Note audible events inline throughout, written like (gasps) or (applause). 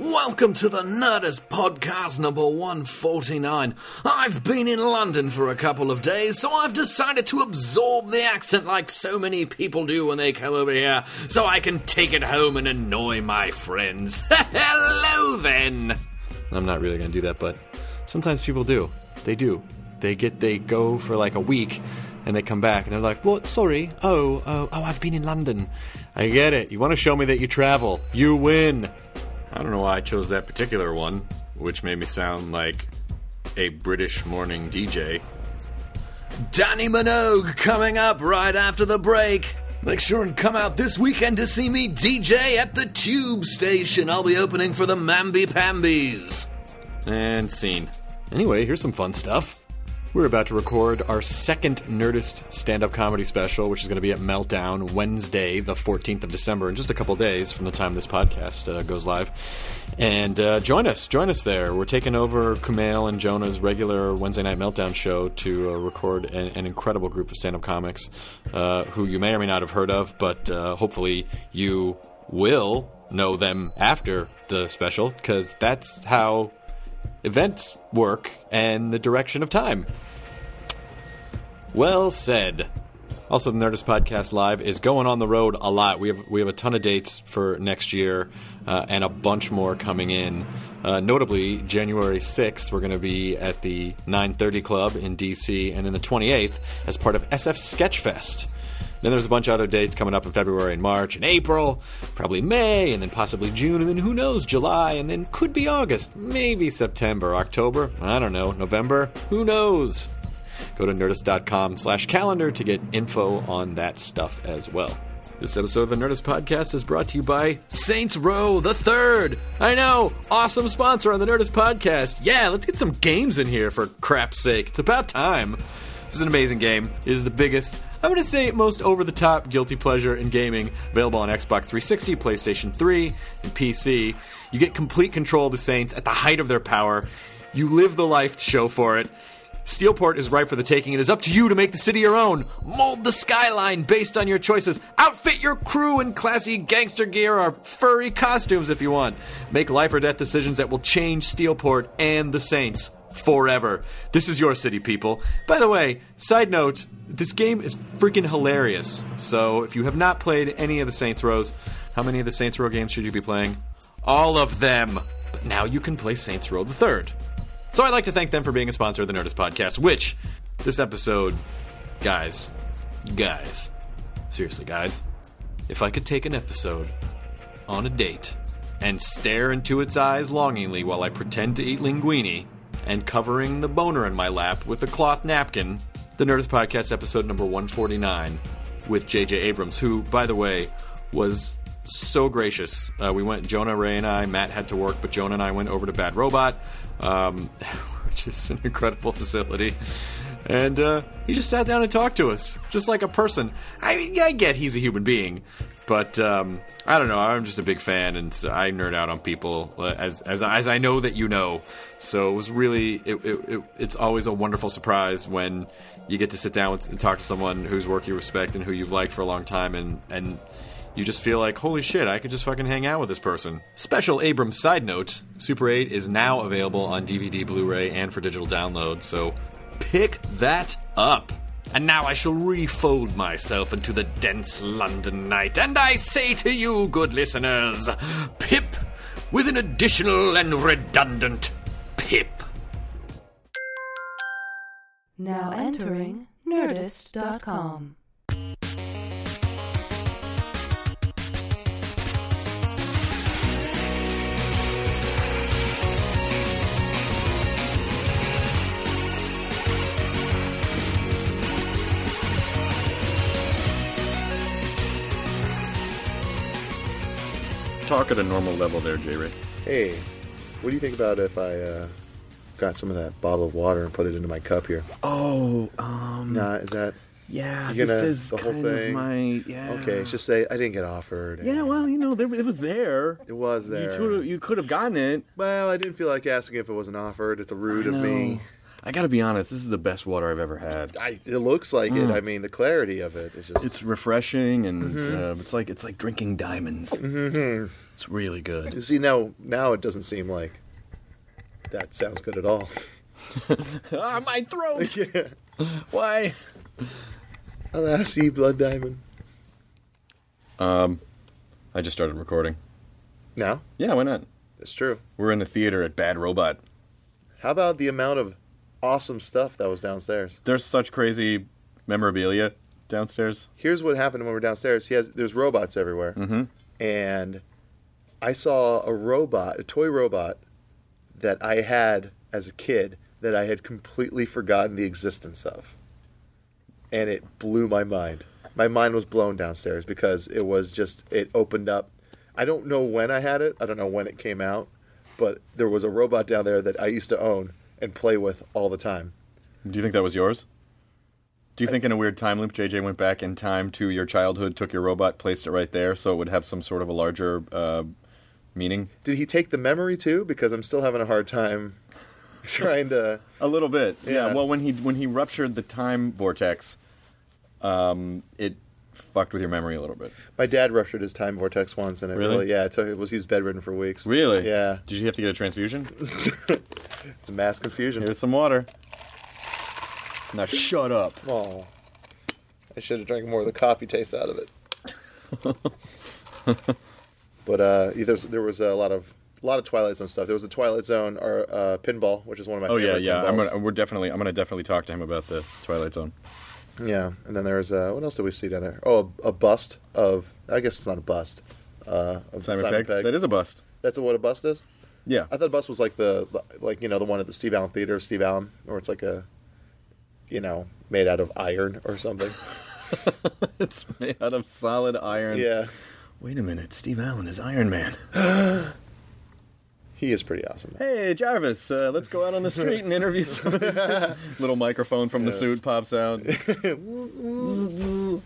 Welcome to the Nerdist Podcast number 149. I've been in London for a couple of days, so I've decided to absorb the accent like so many people do when they come over here, so I can take it home and annoy my friends. (laughs) Hello then! I'm not really gonna do that, but sometimes people do. They do. They get, they go for like a week, and they come back, and they're like, what, sorry? Oh, oh, oh, I've been in London. I get it. You wanna show me that you travel. You win. I don't know why I chose that particular one, which made me sound like a British morning DJ. Dannii Minogue coming up right after the break. Make sure and come out this weekend to see me DJ at the Tube Station. I'll be opening for the Mamby Pambies. And scene. Anyway, here's some fun stuff. We're about to record our second Nerdist stand up comedy special, which is going to be at Meltdown Wednesday, the 14th of December, in just a couple days from the time this podcast uh, goes live. And uh, join us, join us there. We're taking over Kumail and Jonah's regular Wednesday Night Meltdown show to uh, record an, an, incredible group of stand up comics uh, who you may or may not have heard of, but uh, hopefully you will know them after the special, because that's how events work and the direction of time. Well said. Also, the Nerdist Podcast Live is going on the road a lot. We have we have a ton of dates for next year, uh, and a bunch more coming in. Uh, notably, January sixth, we're going to be at the 9:30 Club in DC, and then the 28th as part of SF Sketchfest. Then there's a bunch of other dates coming up in February and March and April, probably May, and then possibly June, and then who knows, July, and then could be August, maybe September, October, I don't know, November, who knows. Go to nerdist.com slash calendar to get info on that stuff as well. This episode of the Nerdist Podcast is brought to you by Saints Row the Third. I know, awesome sponsor on the Nerdist Podcast. Yeah, let's get some games in here for crap's sake. It's about time. This is an amazing game. It is the biggest, I'm going to say most over the top guilty pleasure in gaming, available on Xbox 360, PlayStation 3, and PC. You get complete control of the Saints at the height of their power. You live the life to show for it. Steelport is ripe for the taking. It is up to you to make the city your own. Mold the skyline based on your choices. Outfit your crew in classy gangster gear or furry costumes if you want. Make life or death decisions that will change Steelport and the Saints forever. This is your city, people. By the way, side note, this game is freaking hilarious. So if you have not played any of the Saints Rows, how many of the Saints Row games should you be playing? All of them. But now you can play Saints Row the Third. So I'd like to thank them for being a sponsor of the Nerdist Podcast, which this episode, guys, guys, seriously, guys, if I could take an episode on a date and stare into its eyes longingly while I pretend to eat linguine and covering the boner in my lap with a cloth napkin, the Nerdist Podcast episode number 149 with J.J. Abrams, who, by the way, was so gracious. Uh, we went, Jonah, Ray, and I. Matt had to work, but Jonah and I went over to Bad Robot, um, (laughs) which is an incredible facility. And uh, he just sat down and talked to us, just like a person. I, I get he's a human being, but um, I don't know. I'm just a big fan, and I nerd out on people uh, as as as I know that you know. So it was really it, it, it, it's always a wonderful surprise when you get to sit down with, and talk to someone whose work you respect and who you've liked for a long time, and and you just feel like, holy shit, I could just fucking hang out with this person. Special Abrams side note Super 8 is now available on DVD, Blu ray, and for digital download, so pick that up. And now I shall refold myself into the dense London night, and I say to you, good listeners, Pip, with an additional and redundant pip. Now entering Nerdist.com. Talk at a normal level there, J. Ray. Hey, what do you think about if I uh, got some of that bottle of water and put it into my cup here? Oh, um, Nah, is that yeah. You this gonna- is the whole kind thing? of my yeah. okay? It's just say I didn't get offered. yeah. Well, you know, there, it was there. it was there. You could you could have gotten it. well, I didn't feel like asking if it wasn't offered. It's a rude of me. I got to be honest. This is the best water I've ever had. I, it looks like it. I mean, the clarity of it is just. It's refreshing and Mm-hmm. uh, it's like it's like drinking diamonds. Mm-hmm. It's really good. see now. Now it doesn't seem like that sounds good at all. (laughs) ah, my throat. (laughs) yeah. Why? Alassie blood diamond. Um, I just started recording. Now Yeah, why not? it's true. We're in the theater at Bad Robot. How about the amount of awesome stuff that was downstairs? There's such crazy memorabilia downstairs. here's what happened when we were downstairs. He has there's robots everywhere, mm-hmm. and I saw a robot, a toy robot that I had as a kid that I had completely forgotten the existence of, and it blew my mind. My mind was blown downstairs because it was just it opened up. I don't know when I had it. I don't know when it came out, but there was a robot down there that I used to own and play with all the time. Do you think that was yours? Do you think in a weird time loop, JJ went back in time to your childhood, took your robot, placed it right there, so it would have some sort of a larger uh, meaning? Did he take the memory too? Because I'm still having a hard time (laughs) trying to. A little bit, yeah. Yeah. Well, when he when he ruptured the time vortex, um, it fucked with your memory a little bit. My dad ruptured his time vortex once, and it Really? really, yeah, it took. It was he was bedridden for weeks. Really? Yeah, Did you have to get a transfusion? (laughs) it's a mass confusion. Here's some water. Now shut up. Oh, I should have drank more of the coffee taste out of it. (laughs) but uh, there's, there was a lot of a lot of Twilight Zone stuff. There was a Twilight Zone or uh, pinball, which is one of my Oh yeah, yeah. I'm gonna we're definitely I'm gonna definitely talk to him about the Twilight Zone. Yeah, and then there's uh, what else did we see down there? Oh, a, a bust of I guess it's not a bust. Uh, of Simon, Pegg. That is a bust. That's what a bust is. Yeah. I thought a bust was like the like you know the one at the Steve Allen Theater, Steve Allen, or it's like a you know made out of iron or something. (laughs) it's made out of solid iron. yeah, Wait a minute, Steve Allen is Iron Man. (gasps) (gasps) (gasps) he is pretty awesome. Hey Jarvis, uh, let's go out on the street and interview (laughs) some of these guys. Little microphone from the suit pops out. (laughs)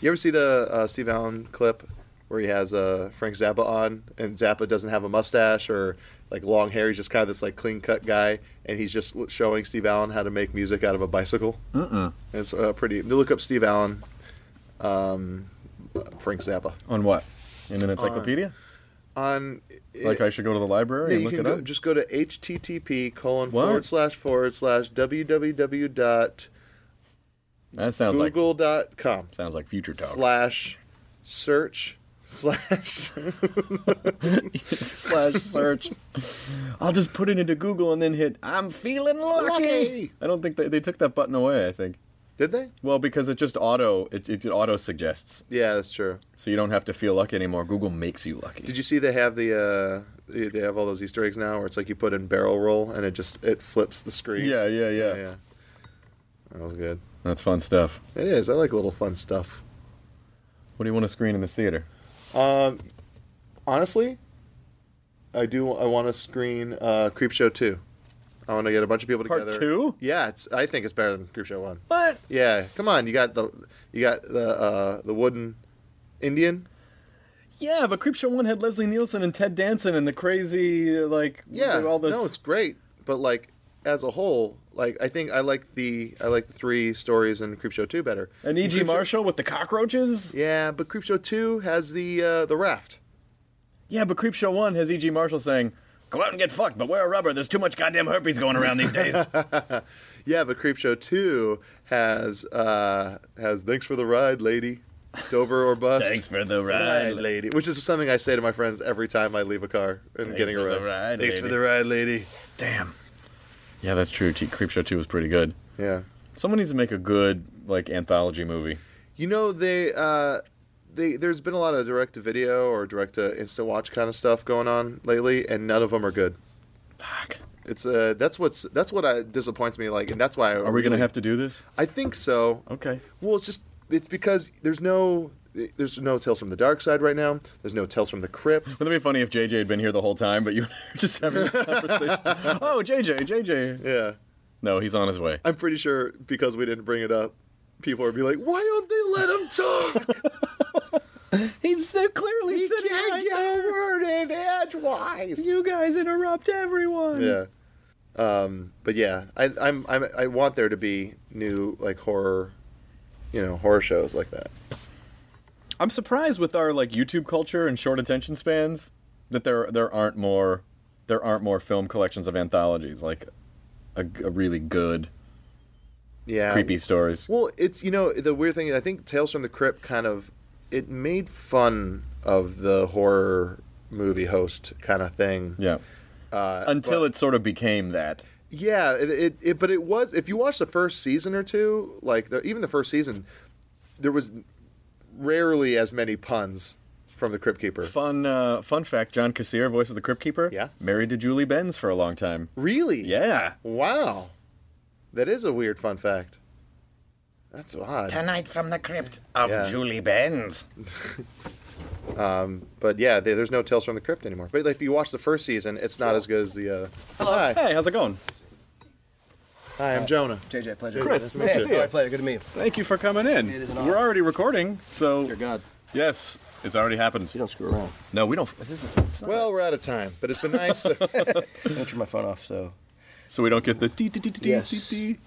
You ever see the uh, Steve Allen clip where he has uh, Frank Zappa on, and Zappa doesn't have a mustache or like long hair? He's just kind of this like clean cut guy, and he's just showing Steve Allen how to make music out of a bicycle. Mm-mm. It's uh, pretty. Look up Steve Allen, um, Frank Zappa On what? In an encyclopedia? On. like I should go to the library Yeah, and look it go, up? just go to http colon What? forward slash forward slash www dot That sounds like google dot com sounds like future talk. slash search slash (laughs) slash search. I'll just put it into Google and then hit I'm feeling lucky. Lucky. I don't think they, they took that button away, I think. Did they Well, because it just auto it, it auto suggests. yeah that's true So you don't have to feel lucky anymore. Google makes you lucky. did you see they have the uh they have all those easter eggs now where it's like you put in barrel roll and it just it flips the screen Yeah, yeah, yeah, yeah that was good That's fun stuff. it is i like a little fun stuff What do you want to screen in this theater? um honestly i do i want to screen uh Creepshow 2 i want to get a bunch of people Part together two? yeah it's i think it's better than Creepshow 1 What? Yeah, come on. You got the you got the uh, the wooden Indian. Yeah, but Creepshow One had Leslie Nielsen and Ted Danson and the crazy like Yeah, all this. no, it's great. But like as a whole, like I think I like the I like the three stories in Creepshow Two better. and E.G. Creepshow- Marshall with the cockroaches. Yeah, but Creepshow Two has the uh, the raft. Yeah, but Creepshow One has E.G. Marshall saying, "Go out and get fucked, but wear a rubber. There's too much goddamn herpes going around these days." (laughs) Yeah, but Creepshow Two has uh, has thanks for the ride, lady. Dover or bust. Thanks for the Ride, ride, lady. Which is something I say to my friends every time I leave a car and Thanks getting a ride. the ride, Thanks for the ride, lady. Damn. Yeah, that's true. T- Creepshow 2 was pretty good. Yeah. Someone needs to make a good like anthology movie. You know they uh they there's been a lot of direct to video or direct to instant watch kind of stuff going on lately and none of them are good. Fuck. It's uh that's what's that's what I, disappoints me like and that's why I Are we gonna have to do this? I think so. Okay. Well, it's just it's because there's no there's no Tales from the Dark Side right now. There's no Tales from the Crypt. Wouldn't it be funny if JJ had been here the whole time, but you were just having this (laughs) conversation? oh, JJ, JJ. Yeah. No, he's on his way. I'm pretty sure because we didn't bring it up, people would be like, "Why don't they let him talk? (laughs) He's so clearly he can't get a word in edgewise." You guys interrupt everyone. Yeah. Um, but yeah, I, I'm, I'm I want there to be new like horror, you know, horror shows like that. I'm surprised with our like YouTube culture and short attention spans that there there aren't more there aren't more film collections of anthologies like a, a really good Yeah. creepy stories. Well, it's you know the weird thing. is I think Tales from the Crypt kind of it made fun of the horror movie host kind of thing. Yeah. Uh, Until but- it sort of became that. Yeah, it, it, it but it was if you watch the first season or two, like the, even the first season, there was rarely as many puns from the Crypt Keeper. Fun uh, fun fact: John Kassir, voice of the Crypt Keeper, Yeah. married to Julie Benz for a long time. Really? Yeah. Wow, that is a weird fun fact. That's odd. Tonight from the crypt of Yeah. Julie Benz. (laughs) But yeah, there- there's no Tales from the Crypt anymore. But if you watch the first season, it's not as good as the. Uh... Hi, Hey, how's it going? hi, I'm Jonah. JJ, pleasure. Chris, nice nice to to meet see you. right, pleasure. Good to meet you. Thank you for coming in. It is an We're already recording, so Dear God, yes, it's already happened. you don't screw around. No, we don't. It isn't, it's not- Well, we're out of time, but it's been nice. (laughs) I don't turn my phone off, so so we don't get the dee dee dee dee Yes. dee dee.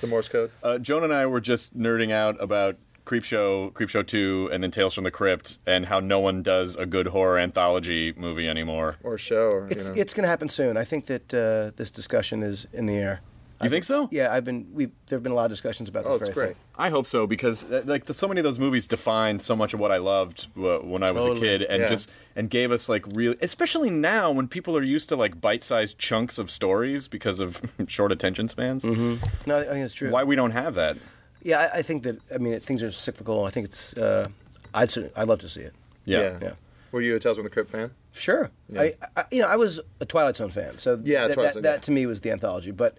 the Morse code. Uh, Jonah and I were just nerding out about Creepshow, Creepshow Two, and then Tales from the Crypt, and how no one does a good horror anthology movie anymore. or show. Or, it's you know. it's going to happen soon. I think that uh, this discussion is in the air. You think so? Yeah, I've been. We there have been a lot of discussions about this. oh, it's great. thing. I hope so because uh, like the, so many of those movies defined so much of what I loved uh, when I was Totally. a kid, and Yeah. just and gave us like real, especially now when people are used to like bite-sized chunks of stories because of (laughs) short attention spans. No, I think it's true. Why we don't have that? Yeah, I, I think that. I mean, things are cyclical. I think it's. Uh, I'd. cer- I'd love to see it. Yeah. Yeah. Were you a Tales from the Crypt fan? Sure. I, I, you know, I was a Twilight Zone fan, so Yeah, that, Twilight that, Zone, that yeah. to me was the anthology. But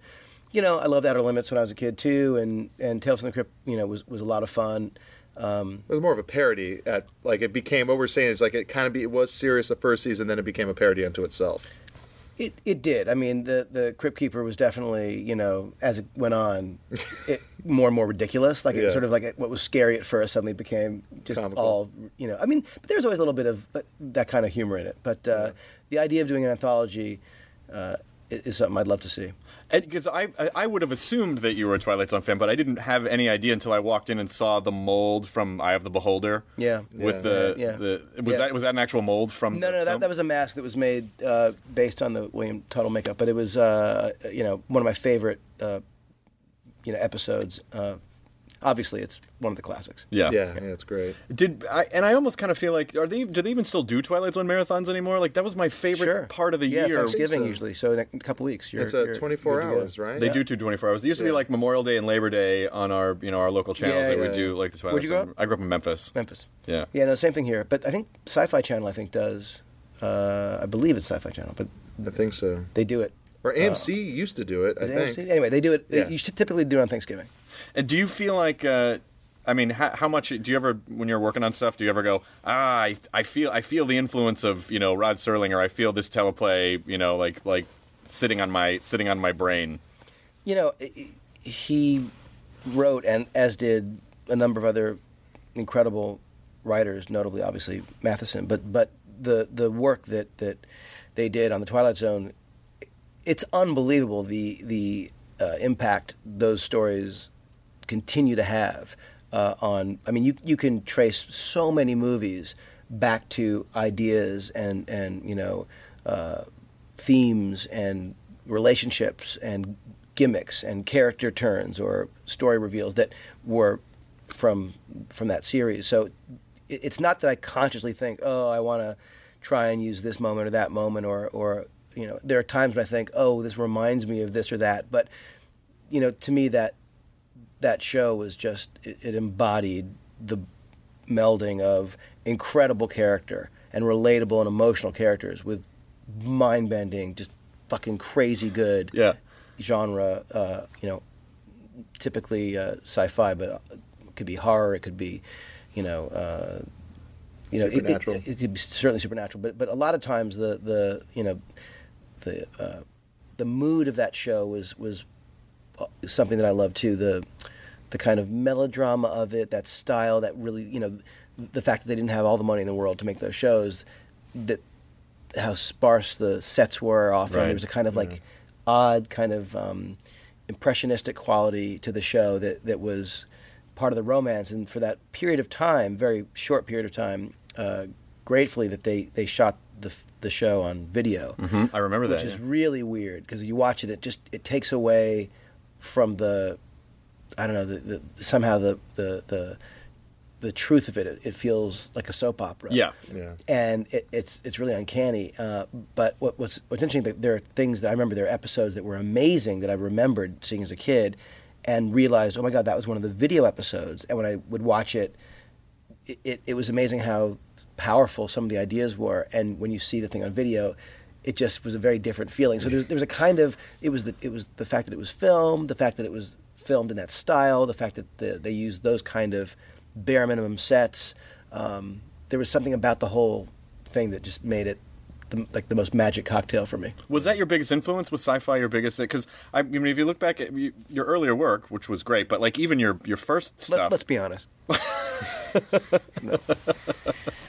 you know, I loved Outer Limits when I was a kid too, and and Tales from the Crypt, you know, was was a lot of fun. Um, It was more of a parody. At like it became what we're saying is like it kind of be, it was serious the first season, then it became a parody unto itself. it it did. I mean, the the Crypt Keeper was definitely, you know, as it went on, (laughs) it more and more ridiculous. Like it Yeah. sort of like what was scary at first suddenly became just Comical. all, you know. I mean, but there's always a little bit of that, that kind of humor in it. But uh, the idea of doing an anthology uh, is something I'd love to see. Because I, I I would have assumed that you were a Twilight Zone fan, but I didn't have any idea until I walked in and saw the mold from Eye of the Beholder. Yeah. With Yeah. the Yeah. the was Yeah. that was that an actual mold from? No, the no, that, film? that was a mask that was made uh, based on the William Tuttle makeup, but it was, uh, you know, one of my favorite, uh, you know, episodes. Uh, obviously, it's one of the classics. yeah. Yeah, yeah, it's great. Did I? And I almost kind of feel like are they? Do they even still do Twilight Zone marathons anymore? Like that was my favorite Sure. part of the yeah, year. Thanksgiving so. usually. So in a couple weeks, you're, it's a you're 24 good to go. hours, right? They do do 24 hours. It used to be like Memorial Day and Labor Day on our, you know, our local channels Yeah, that yeah, would do like the Twilight Where'd you grow Zone. up? I grew up in Memphis. Memphis. Yeah. Yeah, no, same thing here. But I think Sci-Fi Channel, I think, does. Uh, I believe it's Sci-Fi Channel, but I think so. they do it. Or AMC used to do it. I Is think. AMC? Anyway, they do it. Yeah. You should typically do it on Thanksgiving. And do you feel like, uh, I mean, how, how much do you ever, when you're working on stuff, do you ever go, ah, I, I feel, I feel the influence of, you know, Rod Serling, or I feel this teleplay, you know, like, like sitting on my, sitting on my brain. You know, he wrote, and as did a number of other incredible writers, notably, obviously Matheson. But but the the work that that they did on the Twilight Zone, it's unbelievable the the uh, impact those stories continue to have uh, on. I mean, you you can trace so many movies back to ideas and and you know uh, themes and relationships and gimmicks and character turns or story reveals that were from from that series. So it, it's not that I consciously think, oh, I want to try and use this moment or that moment, or or you know, there are times when I think, oh, this reminds me of this or that. But you know, to me, that that show was just it, it embodied the melding of incredible character and relatable and emotional characters with mind bending, just fucking crazy good Yeah. genre. Uh, you know, typically uh, sci-fi, but it could be horror. It could be, you know, uh, you know, it- it- It, could be certainly supernatural. But but a lot of times the the you know the uh, the mood of that show was was uh, something that I love too. The the kind of melodrama of it, that style, that really you know, the fact that they didn't have all the money in the world to make those shows, that how sparse the sets were often. Right. There was a kind of like odd kind of um, impressionistic quality to the show that that was part of the romance. And for that period of time, very short period of time, uh, gratefully that they they shot the the show on video I remember that. which is yeah. really weird because you watch it, it just it takes away from the, I don't know, the, the somehow the, the the the truth of it. It, it feels like a soap opera. Yeah. Yeah. and it, it's it's really uncanny. Uh, but what, what's what's interesting that there are things that I remember. There are episodes that were amazing that I remembered seeing as a kid, and realized, oh my god, that was one of the video episodes. And when I would watch it, it, it, it was amazing how powerful some of the ideas were. And when you see the thing on video, it just was a very different feeling. So there's, there was a kind of it was the it was the fact that it was filmed, the fact that it was filmed in that style, the fact that the, they used those kind of bare minimum sets. Um, there was something about the whole thing that just made it the, like the most magic cocktail for me. Was that your biggest influence? Was sci-fi your biggest? Because I mean, if you look back at you, your earlier work, which was great, but like even your your first Let, stuff. let's be honest. (laughs) (laughs)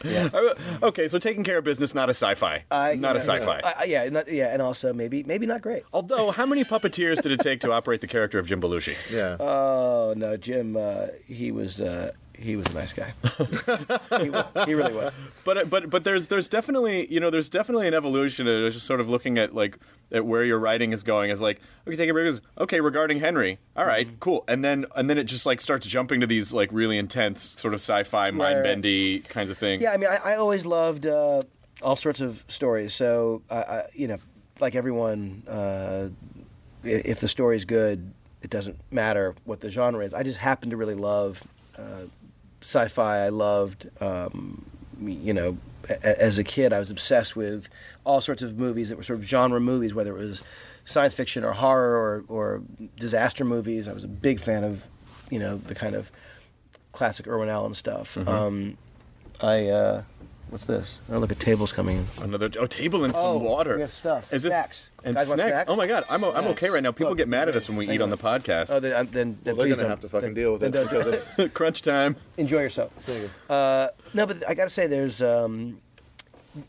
Uh, okay, so taking care of business, not a sci-fi, I- not a you know, sci-fi. I- I- yeah, not, yeah, and also maybe maybe not great. Although, how many (laughs) puppeteers did it take to operate the character of Jim Belushi? Yeah. Oh no, Jim. Uh, he was uh, he was a nice guy. (laughs) he, he really was. But but but there's there's definitely you know there's definitely an evolution of just sort of looking at like at where your writing is going. It's like okay, take a break. Okay, regarding Henry, all right, Mm-hmm. cool. And then and then it just like starts jumping to these like really intense sort of sci-fi, mind bendy kinds of things. Yeah, I mean, I, I always loved uh, all sorts of stories. So, I, I, you know, like everyone, uh, if the story's good, it doesn't matter what the genre is. I just happen to really love uh, sci-fi. I loved, um, you know, a- as a kid, I was obsessed with all sorts of movies that were sort of genre movies, whether it was science fiction or horror or, or disaster movies. I was a big fan of, you know, the kind of classic Irwin Allen stuff. Um, I uh, what's this? Oh, look, a table's coming in. Another oh table and some Oh, water. we have stuff. Is this Snacks. and Guys want snacks? snacks? Oh my god, I'm o- I'm okay right now. People Look, get mad at us when we hang eat on on. the podcast. Oh, then, uh, then, then Well, they're please gonna don't- have to fucking then- deal with then it don't because this. Crunch time. Enjoy yourself. Uh, no, but I got to say, there's um,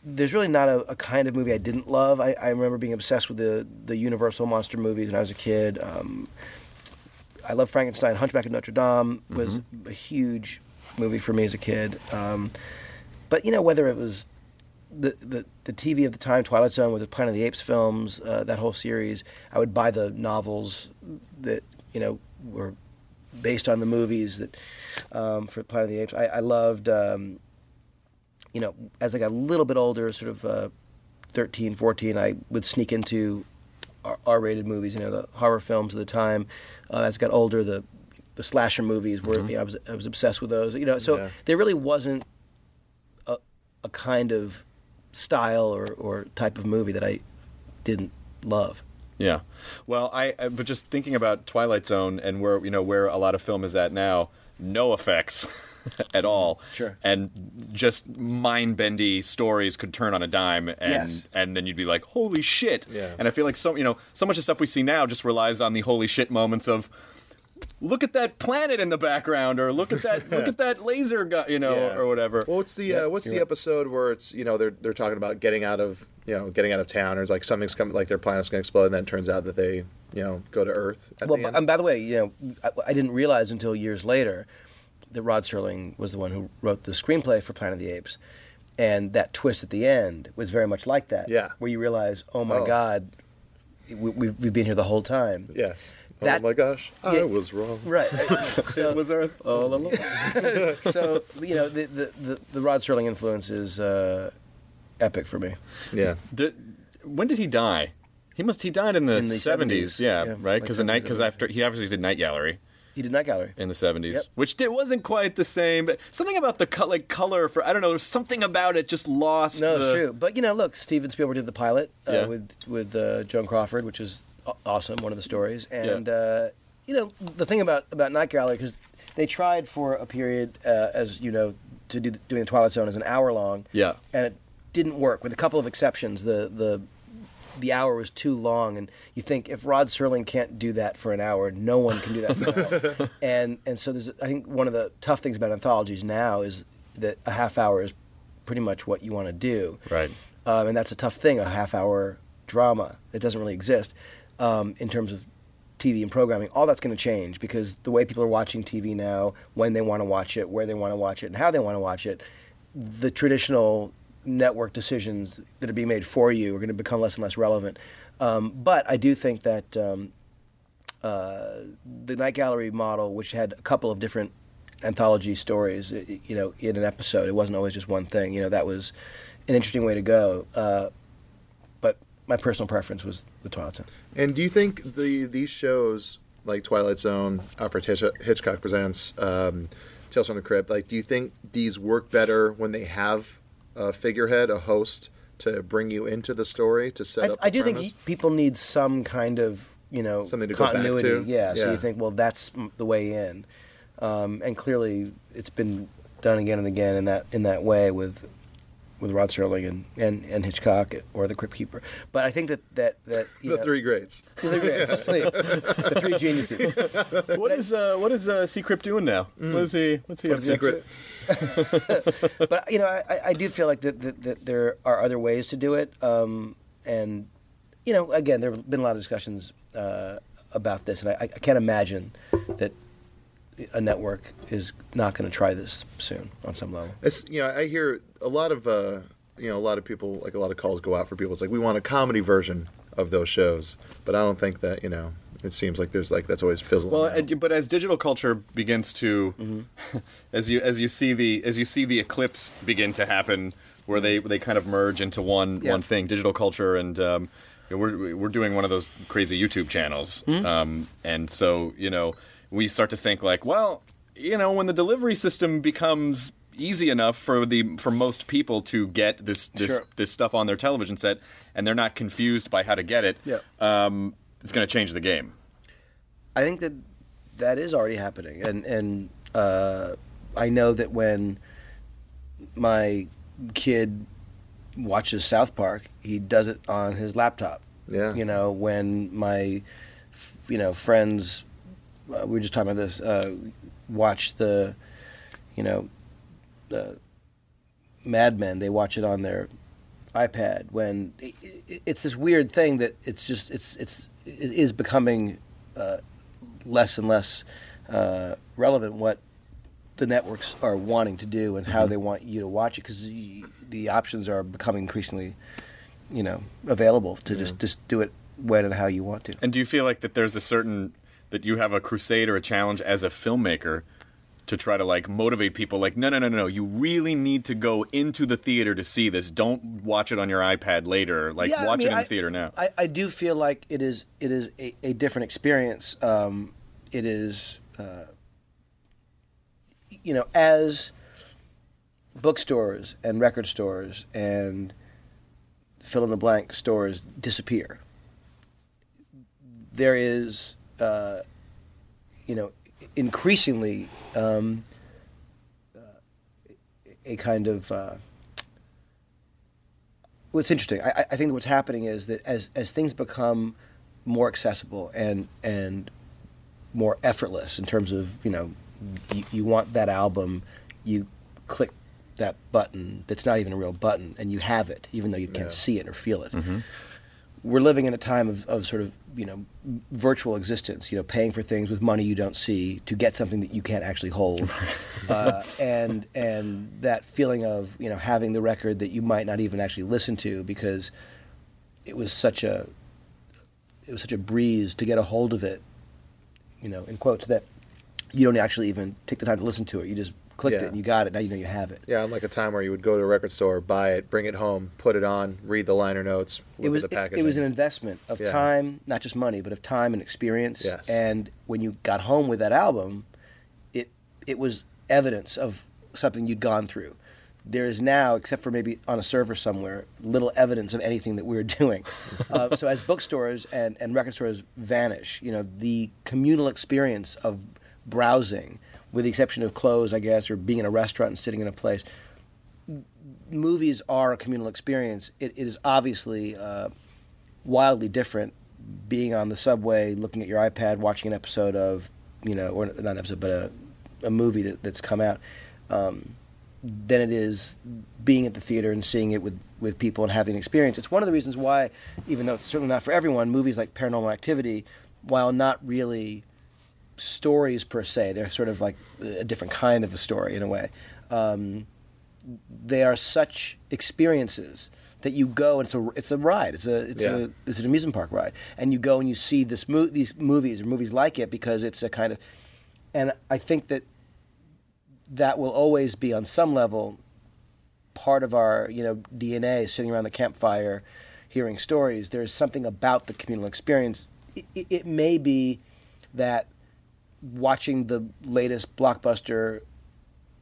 there's really not a, a kind of movie I didn't love. I, I remember being obsessed with the the Universal monster movies when I was a kid. Um, I love Frankenstein. Hunchback of Notre Dame was a huge movie for me as a kid. Um, but you know, whether it was the, the the TV of the time, Twilight Zone, with the Planet of the Apes films, uh, that whole series, I would buy the novels that you know were based on the movies that um, for Planet of the Apes. I, I loved, um, you know, as I got a little bit older, sort of uh, 13, 14, I would sneak into R- R-rated movies, you know, the horror films of the time. Uh, as I got older, the the slasher movies were, you know, I was I was obsessed with those. You know, so Yeah. there really wasn't a, kind of style or, or type of movie that I didn't love. Yeah. Well, I, I but just thinking about Twilight Zone and where you know where a lot of film is at now, no effects (laughs) at all. Sure. And just mind bendy stories could turn on a dime and Yes. and then you'd be like, "Holy shit." Yeah. And I feel like so you know, so much of stuff we see now just relies on the holy shit moments of look at that planet in the background or look at that (laughs) look at that laser guy, you know, Yeah. or whatever. Well, what's the uh, what's the episode where it's you know they're they're talking about getting out of you know getting out of town or it's like something's coming like their planet's going to explode and then it turns out that they you know go to Earth. At Well, the b- end? and by the way, you know, I, I didn't realize until years later that Rod Serling was the one who wrote the screenplay for Planet of the Apes, and that twist at the end was very much like that. Yeah. where you realize, oh my Oh. God, we, we've, we've been here the whole time. yes. That- oh my gosh, I was wrong. right. (laughs) So, it was Earth all along. (laughs) so you know the the, the, the Rod Serling influence is uh, epic for me. Yeah. Did, when did he die? He must. He died in the In the seventies. 70s, Yeah, yeah, right. Because the night. Because after he obviously did Night Gallery He did Night Gallery. in the seventies, Yep. which did, wasn't quite the same. But something about the co- like color for I don't know. There's something about it just lost. No, the- it's true. But you know, look, Steven Spielberg did the pilot uh, Yeah. with with uh, Joan Crawford, which is aw- awesome. One of the stories, and uh, you know, the thing about about Night Gallery because they tried for a period, uh, as you know, to do the, doing the Twilight Zone as an hour long. Yeah. and it didn't work. With a couple of exceptions, the the the hour was too long, and you think if Rod Serling can't do that for an hour, no one can do that for an hour. (laughs) And and so there's, I think one of the tough things about anthologies now is that a half hour is pretty much what you want to do Right. um, and that's a tough thing. A half-hour drama that doesn't really exist um, in terms of TV and programming. All that's going to change because the way people are watching TV now, when they want to watch it, where they want to watch it, and how they want to watch it, the traditional network decisions that are being made for you are going to become less and less relevant. Um, but I do think that um, uh, the Night Gallery model, which had a couple of different anthology stories, you know, in an episode, it wasn't always just one thing. You know, that was an interesting way to go. Uh, my personal preference was the Twilight Zone. And do you think the these shows like Twilight Zone, Alfred Hitchcock Presents, um, Tales from the Crypt, like, do you think these work better when they have a figurehead, a host, to bring you into the story to set I, up? I do think people need some kind of you know Something to go back continuity. to. Yeah, so you think, well, that's the way in, um, and clearly it's been done again and again in that in that way with with Rod Serling and, and, and Hitchcock or the Crypt Keeper. But I think that that that you the know, three greats. the three greats, (laughs) please. the three geniuses. (laughs) What is uh what is uh Secret doing now? What is he? What's he? up to? Secret. (laughs) but you know, I, I do feel like that, that, that there are other ways to do it, um, and you know, again, there have been a lot of discussions uh, about this, and I, I can't imagine that a network is not going to try this soon on some level. It's you know I hear a lot of uh, you know a lot of people like a lot of calls go out for people. It's like we want a comedy version of those shows, but I don't think that you know. It seems like there's like that's always fizzling. Well, out. and- but as digital culture begins to, (laughs) as you as you see the as you see the eclipse begin to happen, where they they kind of merge into one Yeah. one thing, digital culture, and um, you know, we're we're doing one of those crazy YouTube channels, um, and so you know we start to think like, well, you know, when the delivery system becomes easy enough for the for most people to get this this Sure. this stuff on their television set, and they're not confused by how to get it, Yeah. um, it's going to change the game. I think that that is already happening, and and uh, I know that when my kid watches South Park, he does it on his laptop. Yeah. You know, when my you know friends, we were just talking about this, uh, watch the, you know, the Mad Men. They watch it on their iPad. When i i it's this weird thing that it's just it's it's it is becoming uh, less and less uh, relevant what the networks are wanting to do and how they want you to watch it because the, the options are becoming increasingly, you know, available to just just do it when and how you want to. And do you feel like that there's a certain that you have a crusade or a challenge as a filmmaker to try to like motivate people like no no no no no you really need to go into the theater to see this don't watch it on your iPad later like Yeah, I watch mean, it in I- the theater now I, I do feel like it is it is a, a different experience. Um, it is, uh, you know, as bookstores and record stores and fill in the blank stores disappear. There is, uh, you know, increasingly um, uh, a kind of. Uh, what's interesting, I, I- think what's happening is that as as things become more accessible and and more effortless in terms of you know you, you want that album, you click that button that's not even a real button and you have it even though you can't see it or feel it. We're living in a time of, of sort of you know virtual existence, you know, paying for things with money you don't see to get something that you can't actually hold, uh, and and that feeling of you know having the record that you might not even actually listen to because it was such a it was such a breeze to get a hold of it you know, in quotes that you don't actually even take the time to listen to it. You just clicked Yeah. it and you got it. Now you know you have it. Yeah, unlike a time where you would go to a record store, buy it, bring it home, put it on, read the liner notes, look it was at the it, it was an investment of Yeah. time, not just money, but of time and experience. Yes. And when you got home with that album, it it was evidence of something you'd gone through. There is now, except for maybe on a server somewhere, little evidence of anything that we were (laughs) doing. uh, so as bookstores and, and record stores vanish, you know, the communal experience of browsing, with the exception of clothes, I guess, or being in a restaurant and sitting in a place, movies are a communal experience. It, it is obviously uh, wildly different being on the subway, looking at your iPad, watching an episode of, you know, or not an episode, but a, a movie that, that's come out, um, than it is being at the theater and seeing it with, with people and having an experience. It's one of the reasons why, even though it's certainly not for everyone, movies like Paranormal Activity, while not really stories per se, they're sort of like a different kind of a story in a way. Um, they are such experiences that you go and it's a it's a ride. It's a it's Yeah. a it's an amusement park ride, and you go and you see this mo- these movies or movies like it because it's a kind of, and I think that that will always be on some level part of our you know DNA, sitting around the campfire, hearing stories. There's something about the communal experience. It, it, it may be that watching the latest blockbuster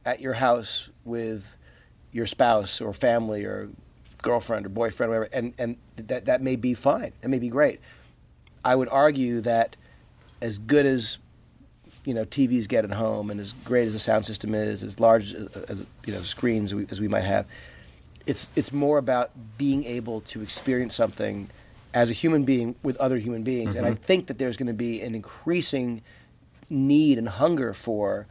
at your house with your spouse or family or girlfriend or boyfriend, or whatever, and, and that, that may be fine. That may be great. I would argue that as good as you know TVs get at home, and as great as the sound system is, as large as, you know screens as we, as we might have, it's it's more about being able to experience something as a human being with other human beings. And I mm-hmm. think that there's going to be an increasing need and hunger for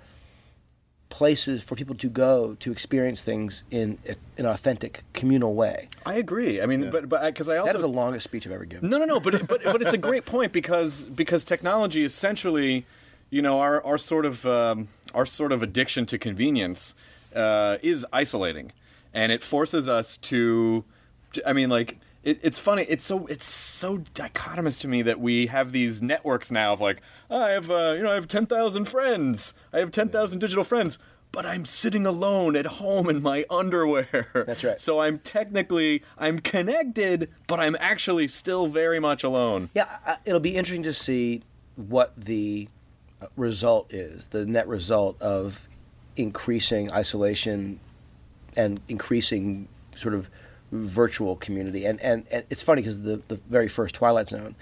places for people to go to experience things in an authentic communal way. I agree. I mean, but but because I also That is the longest speech I've ever given. No, no, no. But but but it's a great (laughs) point because because technology essentially, you know, our our sort of um, our sort of addiction to convenience uh, is isolating, and it forces us to. I mean, like. It, it's funny. It's so it's so dichotomous to me that we have these networks now of like I have uh, you know I have ten thousand friends. I have ten thousand digital friends, but I'm sitting alone at home in my underwear. That's right. So I'm technically I'm connected, but I'm actually still very much alone. Yeah, it'll be interesting to see what the uh, result is, the net result of increasing isolation and increasing sort of virtual community. And and, and it's funny because the, the very first Twilight Zone,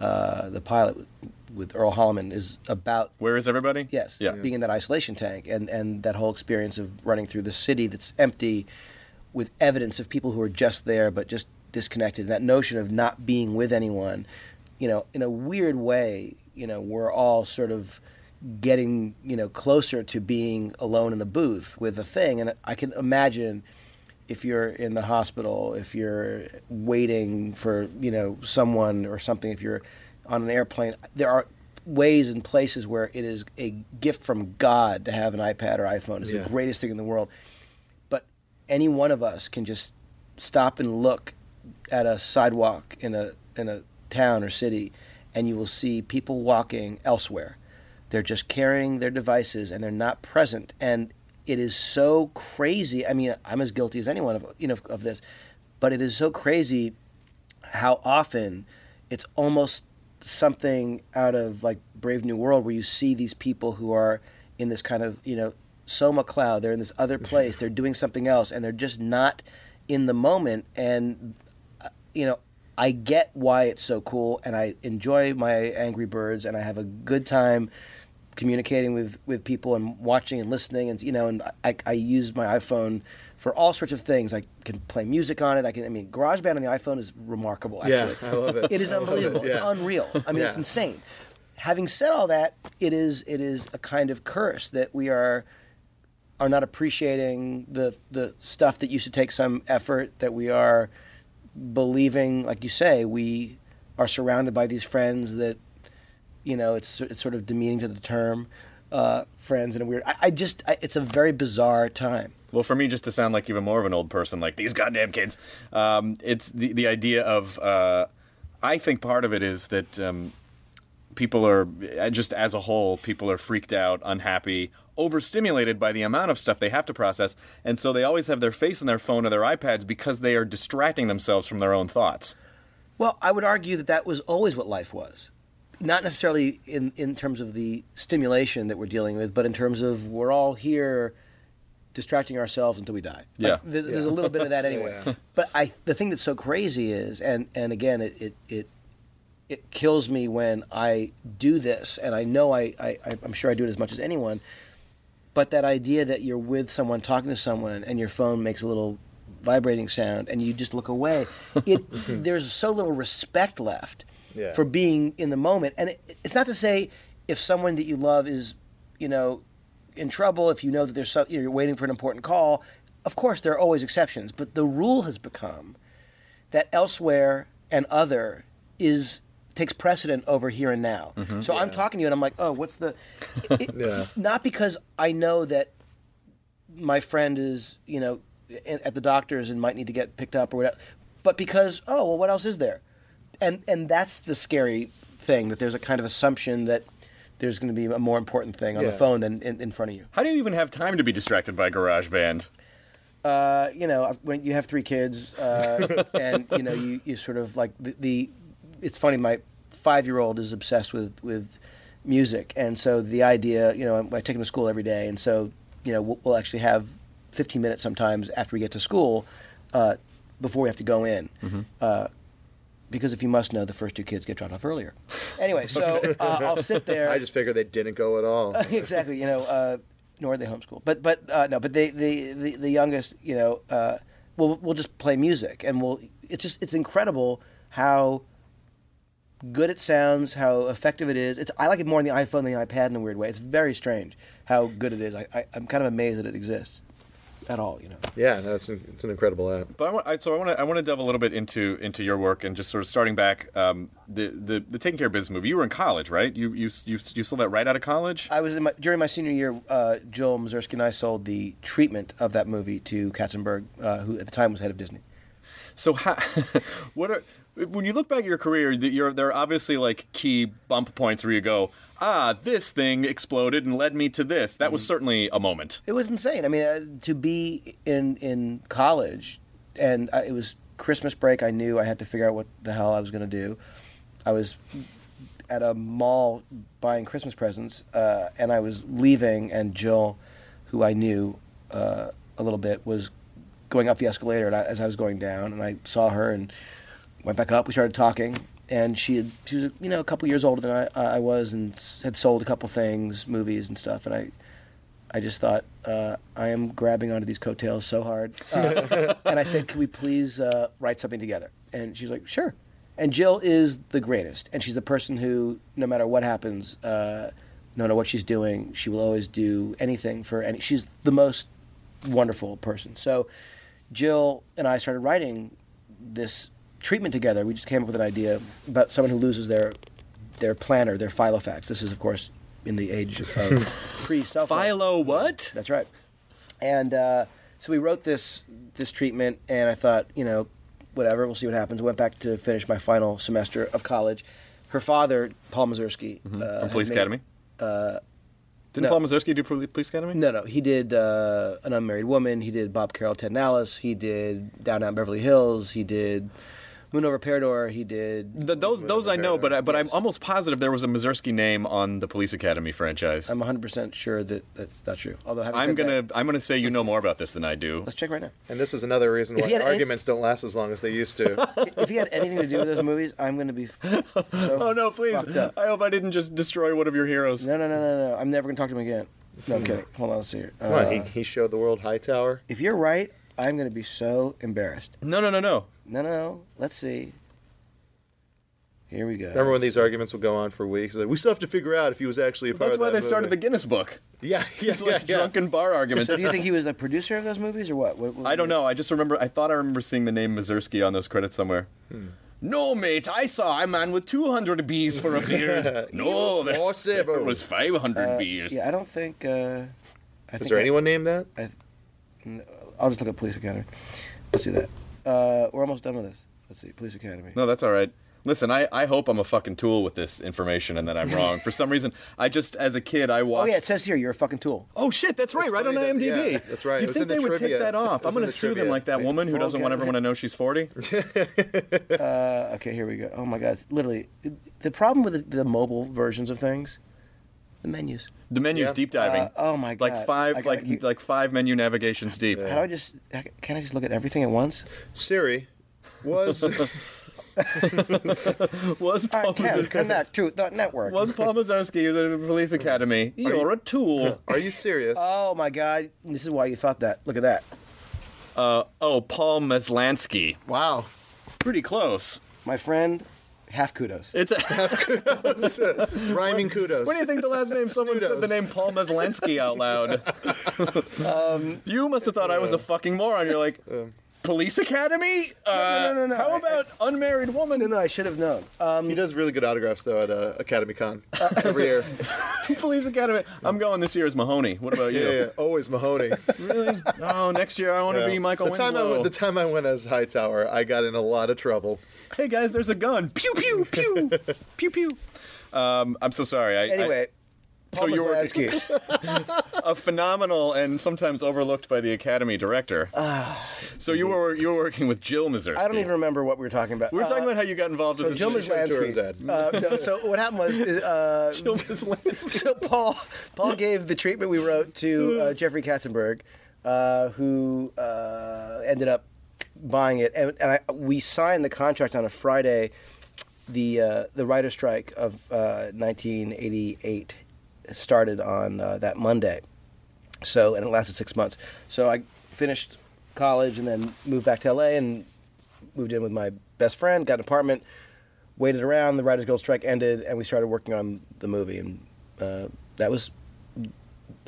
uh, the pilot with, with Earl Holliman is about Where is everybody? Yes. Yeah. Being in that isolation tank and, and that whole experience of running through the city that's empty with evidence of people who are just there but just disconnected. That notion of not being with anyone, you know, in a weird way, you know, we're all sort of getting, you know, closer to being alone in a booth with a thing. And I can imagine if you're in the hospital, if you're waiting for you know someone or something, if you're on an airplane, there are ways and places where it is a gift from God to have an iPad or iPhone. It's Yeah. the greatest thing in the world. But any one of us can just stop and look at a sidewalk in a in a town or city, and you will see people walking elsewhere. They're just carrying their devices and they're not present. And it is so crazy. I mean, I'm as guilty as anyone of you know of this, but it is so crazy how often it's almost something out of like Brave New World where you see these people who are in this kind of you know soma cloud. They're in this other place. They're doing something else, and they're just not in the moment. And uh, you know, I get why it's so cool, and I enjoy my Angry Birds, and I have a good time communicating with, with people and watching and listening, and you know, and I, I use my iPhone for all sorts of things. I can play music on it. I can. I mean, GarageBand on the iPhone is remarkable. Yeah, Actually. I love it. It is I love it, unbelievable. It's unreal. I mean, it's insane. Having said all that, it is it is a kind of curse that we are are not appreciating the the stuff that used to take some effort. That we are believing, like you say, we are surrounded by these friends that you know it's it's sort of demeaning to the term uh, friends in a weird. I, I just I, it's a very bizarre time. Well, for me, just to sound like even more of an old person, like these goddamn kids, um, it's the the idea of. Uh, I think part of it is that um, people are uh, just as a whole, people are freaked out, unhappy, overstimulated by the amount of stuff they have to process, and so they always have their face on their phone or their iPads because they are distracting themselves from their own thoughts. Well, I would argue that that was always what life was. Not necessarily in, in terms of the stimulation that we're dealing with, but in terms of we're all here distracting ourselves until we die. Yeah. Like, there's, there's a little bit of that anyway. (laughs) But I, the thing that's so crazy is, and, and again, it, it, it, it kills me when I do this, and I know I, I, I'm sure I do it as much as anyone, but that idea that you're with someone, talking to someone, and your phone makes a little vibrating sound, and you just look away, it, (laughs) there's so little respect left Yeah. for being in the moment. And it, it's not to say if someone that you love is, you know, in trouble, if you know that there's so, you're waiting for an important call. Of course, there are always exceptions, but the rule has become that elsewhere and other is takes precedent over here and now. Mm-hmm. So I'm talking to you, and I'm like, oh, what's the? it- (laughs) Yeah. Not because I know that my friend is, you know, at the doctor's and might need to get picked up or whatever, but because oh, well, what else is there? And and that's the scary thing that there's a kind of assumption that there's going to be a more important thing on the phone than in, in front of you. How do you even have time to be distracted by GarageBand? uh, you know, when you have three kids, uh, (laughs) and you know, you, you sort of like the, the it's funny. My five year old is obsessed with with music, and so the idea, you know, I take him to school every day, and so you know, we'll, we'll actually have 15 minutes sometimes after we get to school uh, before we have to go in. Uh, because if you must know, the first two kids get dropped off earlier. Anyway, so uh, (laughs) I'll sit there. I just figured they didn't go at all. (laughs) exactly. You know, uh, nor are they homeschool. But but uh, no. But they, the the the youngest, you know, uh, we'll we'll just play music, and we'll. It's just it's incredible how good it sounds, how effective it is. It's I like it more on the iPhone than the iPad in a weird way. It's very strange how good it is. I, I I'm kind of amazed that it exists at all. You know. yeah, no, it's, an, it's an incredible app. But I want, I, so I want to I want to delve a little bit into into your work and just sort of starting back um, the, the the taking care of business movie. You were in college, right? You you you you sold that right out of college. I was in my, during my senior year. Uh, Jill Mazursky and I sold the treatment of that movie to Katzenberg, uh, who at the time was head of Disney. So how, (laughs) what are when you look back at your career, that you're, there are obviously like key bump points where you go, ah, this thing exploded and led me to this. That was certainly a moment. It was insane. I mean, uh, to be in in college, and I, it was Christmas break. I knew I had to figure out what the hell I was going to do. I was at a mall buying Christmas presents, uh, and I was leaving, and Jill, who I knew uh, a little bit, was going up the escalator and I, as I was going down, and I saw her and went back up. We started talking, and she had she was you know a couple years older than I, I was, and had sold a couple things, movies and stuff, and I. I just thought uh, I am grabbing onto these coattails so hard, uh, (laughs) and I said, "Can we please uh, write something together?" And she's like, "Sure." And Jill is the greatest, and she's the person who, no matter what happens, uh, no matter what she's doing, she will always do anything for any. She's the most wonderful person. So, Jill and I started writing this treatment together. We just came up with an idea about someone who loses their their planner, their Filofax. This is, of course, in the age of (laughs) pre-cell phone. Philo, what? That's right. And uh, so we wrote this this treatment, and I thought, you know, whatever, we'll see what happens. Went back to finish my final semester of college. Her father, Paul Mazursky, uh, From Police made- Academy. Uh, Didn't no. Paul Mazursky do Police Academy? no, no, he did uh, an unmarried woman. He did Bob Carol, Ted and Alice. He did Down Down Beverly Hills. He did Moon Over Parador. He did. Th those those I know, but I, but I'm almost positive there was a Mazursky name on the Police Academy franchise. I'm 100 percent sure that that's not true. Although I'm gonna that- I'm gonna say you know more about this than I do. let's check right now. And this is another reason If why he had any- arguments don't last as long as they used to. (laughs) if he had anything to do with those movies, I'm going to be. So (laughs) Oh no, please! up. I hope I didn't just destroy one of your heroes. No, no, no, no, no. I'm never going to talk to him again. No, I'm kidding. Hold on, let's see here. Come on, he, Uh, he showed the world Hightower. if you're right, I'm going to be so embarrassed. No, no, no, no. No, no, no. Let's see. Here we go. Remember when these arguments would go on for weeks? Like, we still have to figure out if he was actually a part That's of why that they started the. Guinness Book. (laughs) Yeah, yeah, It's like yeah, yeah. drunken bar arguments. So, do you think he was the producer of those movies, or what? What- what- (laughs) I don't know. I just remember. I thought I remember seeing the name Mazursky on those credits somewhere. No, mate. I saw a man with 200 bees for a (laughs) beard. no, there, More several. there was 500 beers. Yeah, I don't think. Uh, I Is think there I- anyone named that? I, I'll just look at Police Academy. Let's do that. Uh, we're almost done with this. Let's see, Police Academy. No, that's all right. Listen, I, I hope I'm a fucking tool with this information and that I'm wrong. For some reason, I just as a kid I watched. Oh yeah, it says here you're a fucking tool. Oh shit, that's right, right on that- IMDb. yeah, that's right. It You'd was think in the they would take trivia. that off. It I'm was in going to the sue them trivia. like that woman who doesn't want Guy. everyone to know she's 40. (laughs) Uh, okay, here we go. Oh my God, it's literally the problem with the, the mobile versions of things, the menus. The menu's Yeah. deep diving. Uh, oh my God. I five, gotta like keep- like five menu navigations deep. How do I just? Can I just look at everything at once? Siri was (laughs) (laughs) Was I Paul, can connect to the network. was Paul Mazursky of the police (laughs) academy? You're a tool. Are you serious? Oh my God, this is why you thought that. Look at that. Uh, oh, Paul Maslansky. wow. Pretty close. My friend, half kudos. It's a, half kudos. (laughs) Rhyming kudos. What do you think the last name? Someone said the name Paul Maslansky out loud. (laughs) Um, you must have thought I was a fucking moron. You're like, police academy? Uh, no, no, no. no How I- about unmarried woman? No, no, I should have known. Um, He does really good autographs though at uh, Academy Con (laughs) every year. (laughs) police academy. I'm going this year as Mahoney. What about you? Yeah, yeah, always Mahoney. (laughs) Really? Oh, next year I want to Yeah. be Michael the time I went, the time I went as Hightower, I got in a lot of trouble. hey guys, there's a gun. Pew pew pew pew pew. Um, I'm so sorry. I, anyway, so you were Maslansky. (laughs) I, a phenomenal and sometimes overlooked by the Academy director. so you were you were working with Jill Mazursky. I don't even remember what we were talking about. We were talking Uh, about how you got involved so with Jill this. Maslansky. Maslansky. Dad. Uh, no, so what happened was, uh, (laughs) Jill Maslansky. so Paul Paul gave the treatment we wrote to uh, (laughs) Jeffrey Katzenberg, uh, who uh, ended up buying it, and, and I, we signed the contract on a Friday. The uh, the writer strike of uh, 1988 started on uh, that Monday, so and it lasted six months. So I finished college and then moved back to LA and moved in with my best friend, got an apartment, waited around. The Writers Guild strike ended, and we started working on the movie, and uh, that was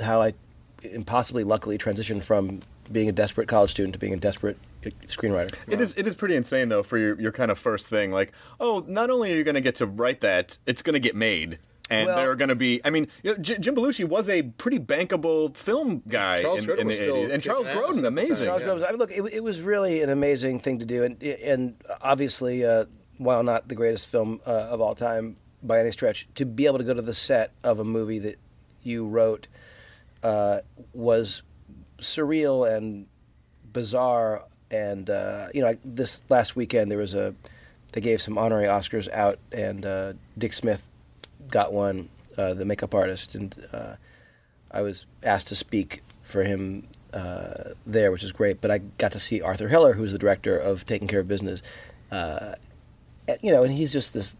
how I impossibly luckily transitioned from being a desperate college student to being a desperate uh, screenwriter. It is it is pretty insane though for your, your kind of first thing. Like, oh, not only are you going to get to write that, it's going to get made. And Well- there are going to be. I mean, you know, J- Jim Belushi was a pretty bankable film guy Charles in, Grodin in the was still 80s, and Charles Grodin, amazing. Charles yeah. Groves. I mean, look, it, it was really an amazing thing to do, and and obviously, uh, while not the greatest film uh, of all time by any stretch, to be able to go to the set of a movie that you wrote uh, was surreal and bizarre. And uh, you know, like this last weekend there was a they gave some honorary Oscars out, and uh, Dick Smith got one, uh, the makeup artist, and uh, I was asked to speak for him uh, there, which is great. But I got to see Arthur Hiller, who's the director of Taking Care of Business. Uh, and, you know, and he's just this.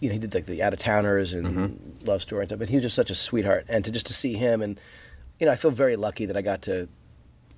You know, he did like the Out of Towners and Love Story and stuff. But he was just such a sweetheart, and to just to see him, and you know, I feel very lucky that I got to,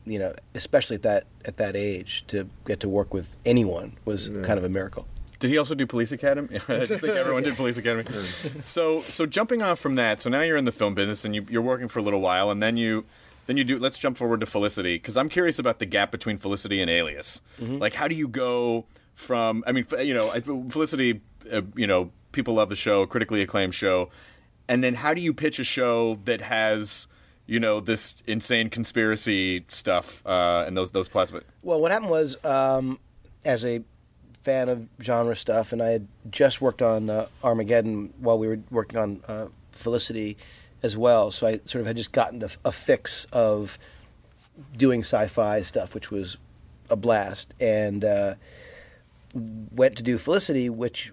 you know, especially at that at that age, to get to work with anyone was kind of a miracle. Did he also do Police Academy? (laughs) I just think everyone did Police Academy. (laughs) so, so jumping off from that, so now you're in the film business and you, you're working for a little while, and then you, then you do. Let's jump forward to Felicity because I'm curious about the gap between Felicity and Alias. Like, how do you go from? I mean, you know, Felicity. Uh, you know, people love the show, critically acclaimed show, and then how do you pitch a show that has? You know this insane conspiracy stuff uh, and those those plots. But Well, what happened was, um, as a fan of genre stuff, and I had just worked on uh, Armageddon while we were working on uh, Felicity as well. So I sort of had just gotten a, a fix of doing sci-fi stuff, which was a blast, and uh, went to do Felicity, which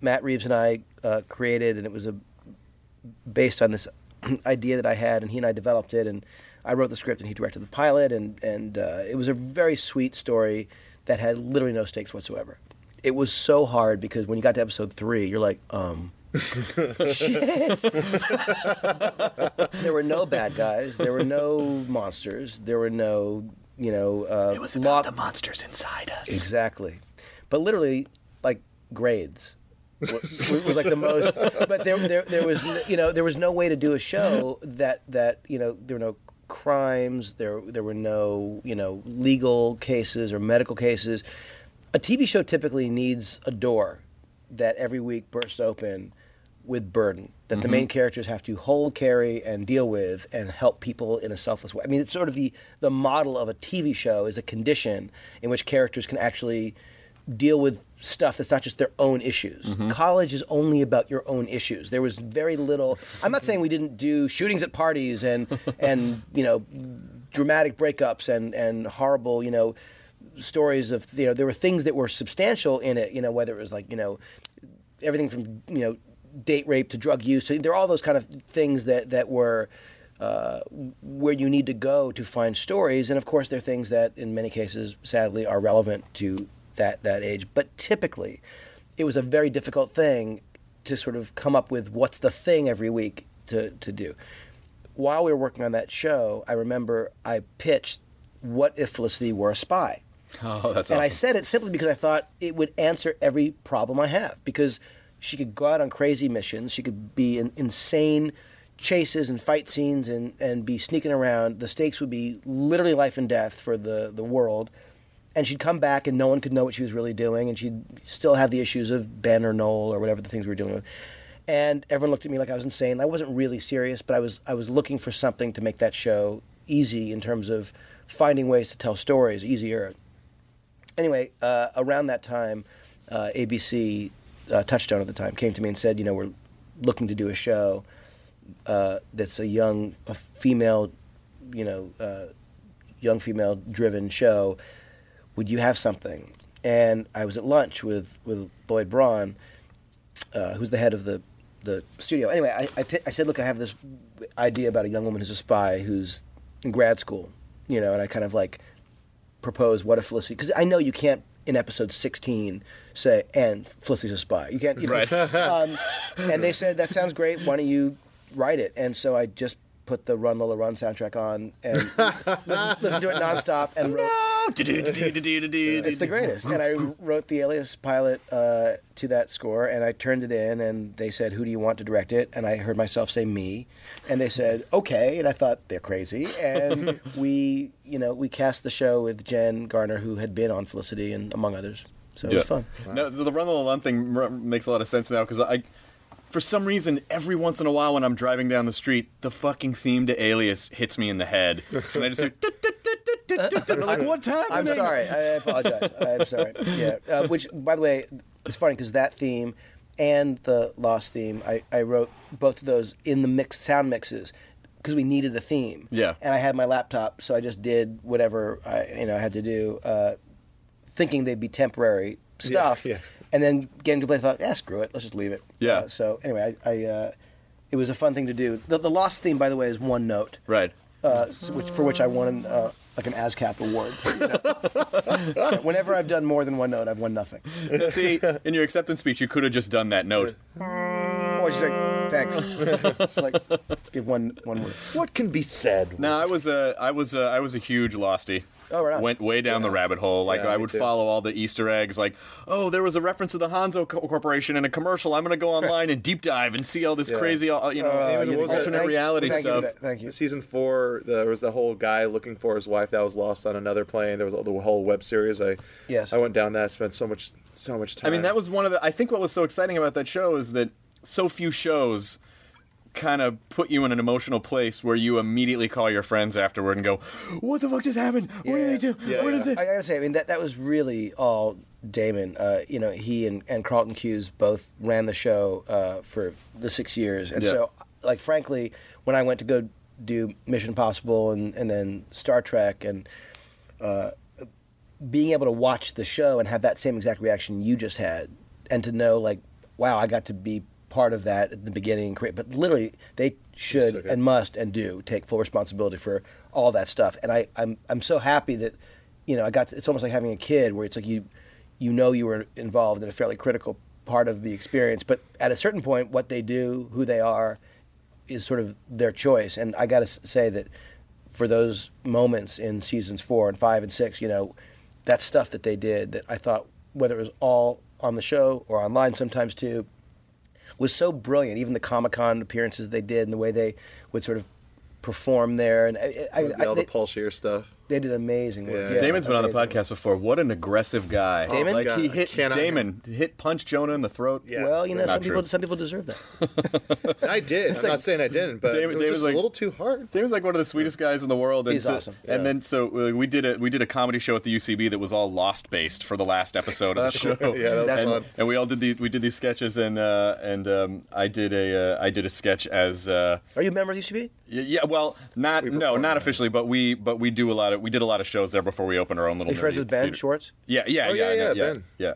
Matt Reeves and I uh, created, and it was a based on this (clears throat) idea that I had, and he and I developed it, and I wrote the script, and he directed the pilot, and and uh, it was a very sweet story that had literally no stakes whatsoever. It was so hard because when you got to episode three, you're like, um, shit. (laughs) there were no bad guys, there were no monsters, there were no, you know, uh, it was about the monsters inside us. Exactly, but literally like grades was, was like the most. But there, there, there was you know there was no way to do a show that that you know there were no crimes, there there were no you know legal cases or medical cases. A TV show typically needs a door that every week bursts open with burden that the mm-hmm. main characters have to hold, carry, and deal with, and help people in a selfless way. I mean, it's sort of the the model of a TV show is a condition in which characters can actually deal with stuff that's not just their own issues. Mm-hmm. College is only about your own issues. There was very little. I'm not saying we didn't do shootings at parties and and you know dramatic breakups and and horrible you know stories of you know there were things that were substantial in it. You know whether it was like you know everything from you know date rape to drug use. So there are all those kind of things that that were uh, where you need to go to find stories, and of course there are things that in many cases, sadly, are relevant to that that age. But typically, it was a very difficult thing to sort of come up with what's the thing every week to to do. While we were working on that show, I remember I pitched, "What if Felicity were a spy?" Oh, that's awesome. and I said it simply because I thought it would answer every problem I have. Because she could go out on crazy missions, she could be in insane chases and fight scenes and, and be sneaking around. The stakes would be literally life and death for the, the world. And she'd come back and no one could know what she was really doing, and she'd still have the issues of Ben or Noel or whatever the things we were doing with. And everyone looked at me like I was insane. I wasn't really serious, but I was I was looking for something to make that show easy in terms of finding ways to tell stories easier anyway, uh, around that time, uh, ABC, uh, Touchstone at the time, came to me and said, you know, we're looking to do a show uh, that's a young, a female, you know, uh, young female driven show. Would you have something? And I was at lunch with, with Lloyd Braun, uh, who's the head of the, the studio. Anyway, I, I, I said, look, I have this idea about a young woman who's a spy who's in grad school, you know, and I kind of like propose what if Felicity because I know you can't in episode 16 say and Felicity's a spy you can't you know, Right. um, and they said that sounds great why don't you write it and so I just put the Run Lola Run soundtrack on and (laughs) listen, listen to it nonstop and wrote it's the greatest. And I wrote the Alias pilot uh, to that score and I turned it in and they said who do you want to direct it? And I heard myself say me. And they said okay. And I thought they're crazy. And (laughs) we you know we cast the show with Jen Garner who had been on Felicity and among others. So it was fun. No, the Run the Lund thing r- makes a lot of sense now because I, for some reason, every once in a while when I'm driving down the street, the fucking theme to Alias hits me in the head, and I just hear. Like, what's happening? I'm sorry. I apologize. I'm sorry. Yeah. Uh, which, by the way, it's funny because that theme and the Lost theme, I, I wrote both of those in the mixed sound mixes because we needed a theme. Yeah. And I had my laptop, so I just did whatever I you know had to do, uh, thinking they'd be temporary stuff. yeah. And then getting to play, I thought, yeah, screw it, let's just leave it. Yeah. Uh, so anyway, I, I uh, it was a fun thing to do. The, the Lost theme, by the way, is one note Right. uh, which, for which I won uh, like an ASCAP award. you (laughs) know. So whenever I've done more than one note, I've won nothing. See, in your acceptance speech, you could have just done that note. Or just like, thanks. just like give one one word. What can be said? No, I was a, I was a, I was a huge losty. Oh, right. Went way down the rabbit hole. Like Yeah, I would too. follow all the Easter eggs. Like, oh, there was a reference to the Hanso Co- Corporation in a commercial. I'm going to go (laughs) online and deep dive and see all this Yeah. crazy, uh, you know, Uh, Even what was alternate thank- reality thank stuff. for that. Thank you. Season four, there was the whole guy looking for his wife that was lost on another plane. There was the whole web series. I Yes. I went down that. Spent so much so much time. I mean, that was one of the. I think what was so exciting about that show is that so few shows kind of put you in an emotional place where you immediately call your friends afterward and go, "What the fuck just happened? What did they do? Yeah, what yeah. is it?" I gotta say, I mean that that was really all Damon. Uh, you know, he and, and Carlton Cuse both ran the show uh, for the six years, and Yeah. so, like, frankly, when I went to go do Mission Impossible and and then Star Trek and uh, being able to watch the show and have that same exact reaction you just had, and to know like, wow, I got to be part of that at the beginning. and create- But literally, they should and must and do take full responsibility for all that stuff. And I, I'm I'm so happy that, you know, I got. To, it's almost like having a kid where it's like you, you know, you were involved in a fairly critical part of the experience. But at a certain point, what they do, who they are, is sort of their choice. And I got to say that for those moments in seasons four and five and six, you know, that stuff that they did that I thought, whether it was all on the show or online sometimes too, was so brilliant. Even the Comic Con appearances they did and the way they would sort of perform there. And I, I, I, all the Paul Scheer stuff. They did amazing work. Yeah. Yeah, Damon's been on the amazing podcast before. What an aggressive guy! Damon? like God, he hit Damon, hit punch Jonah in the throat. Yeah. Well, you know, Not some true. people some people deserve that. (laughs) I did. I'm not saying I didn't, but David- it was David's just like- a little too hard. Damon's like one of the sweetest guys in the world. And He's so, awesome. And then so we did a we did a comedy show at the UCB that was all Lost based for the last episode of the show. Yeah, that was and, fun. and we all did these we did these sketches and uh, and um, I did a uh, I did a sketch as. Uh, Are you a member of the UCB? Yeah, yeah, well, not no, not officially, but we but we do a lot of we did a lot of shows there before we opened our own little. Are you friends with Ben theater. Schwartz? Yeah, yeah, Oh, yeah, yeah, yeah, yeah, Ben. yeah.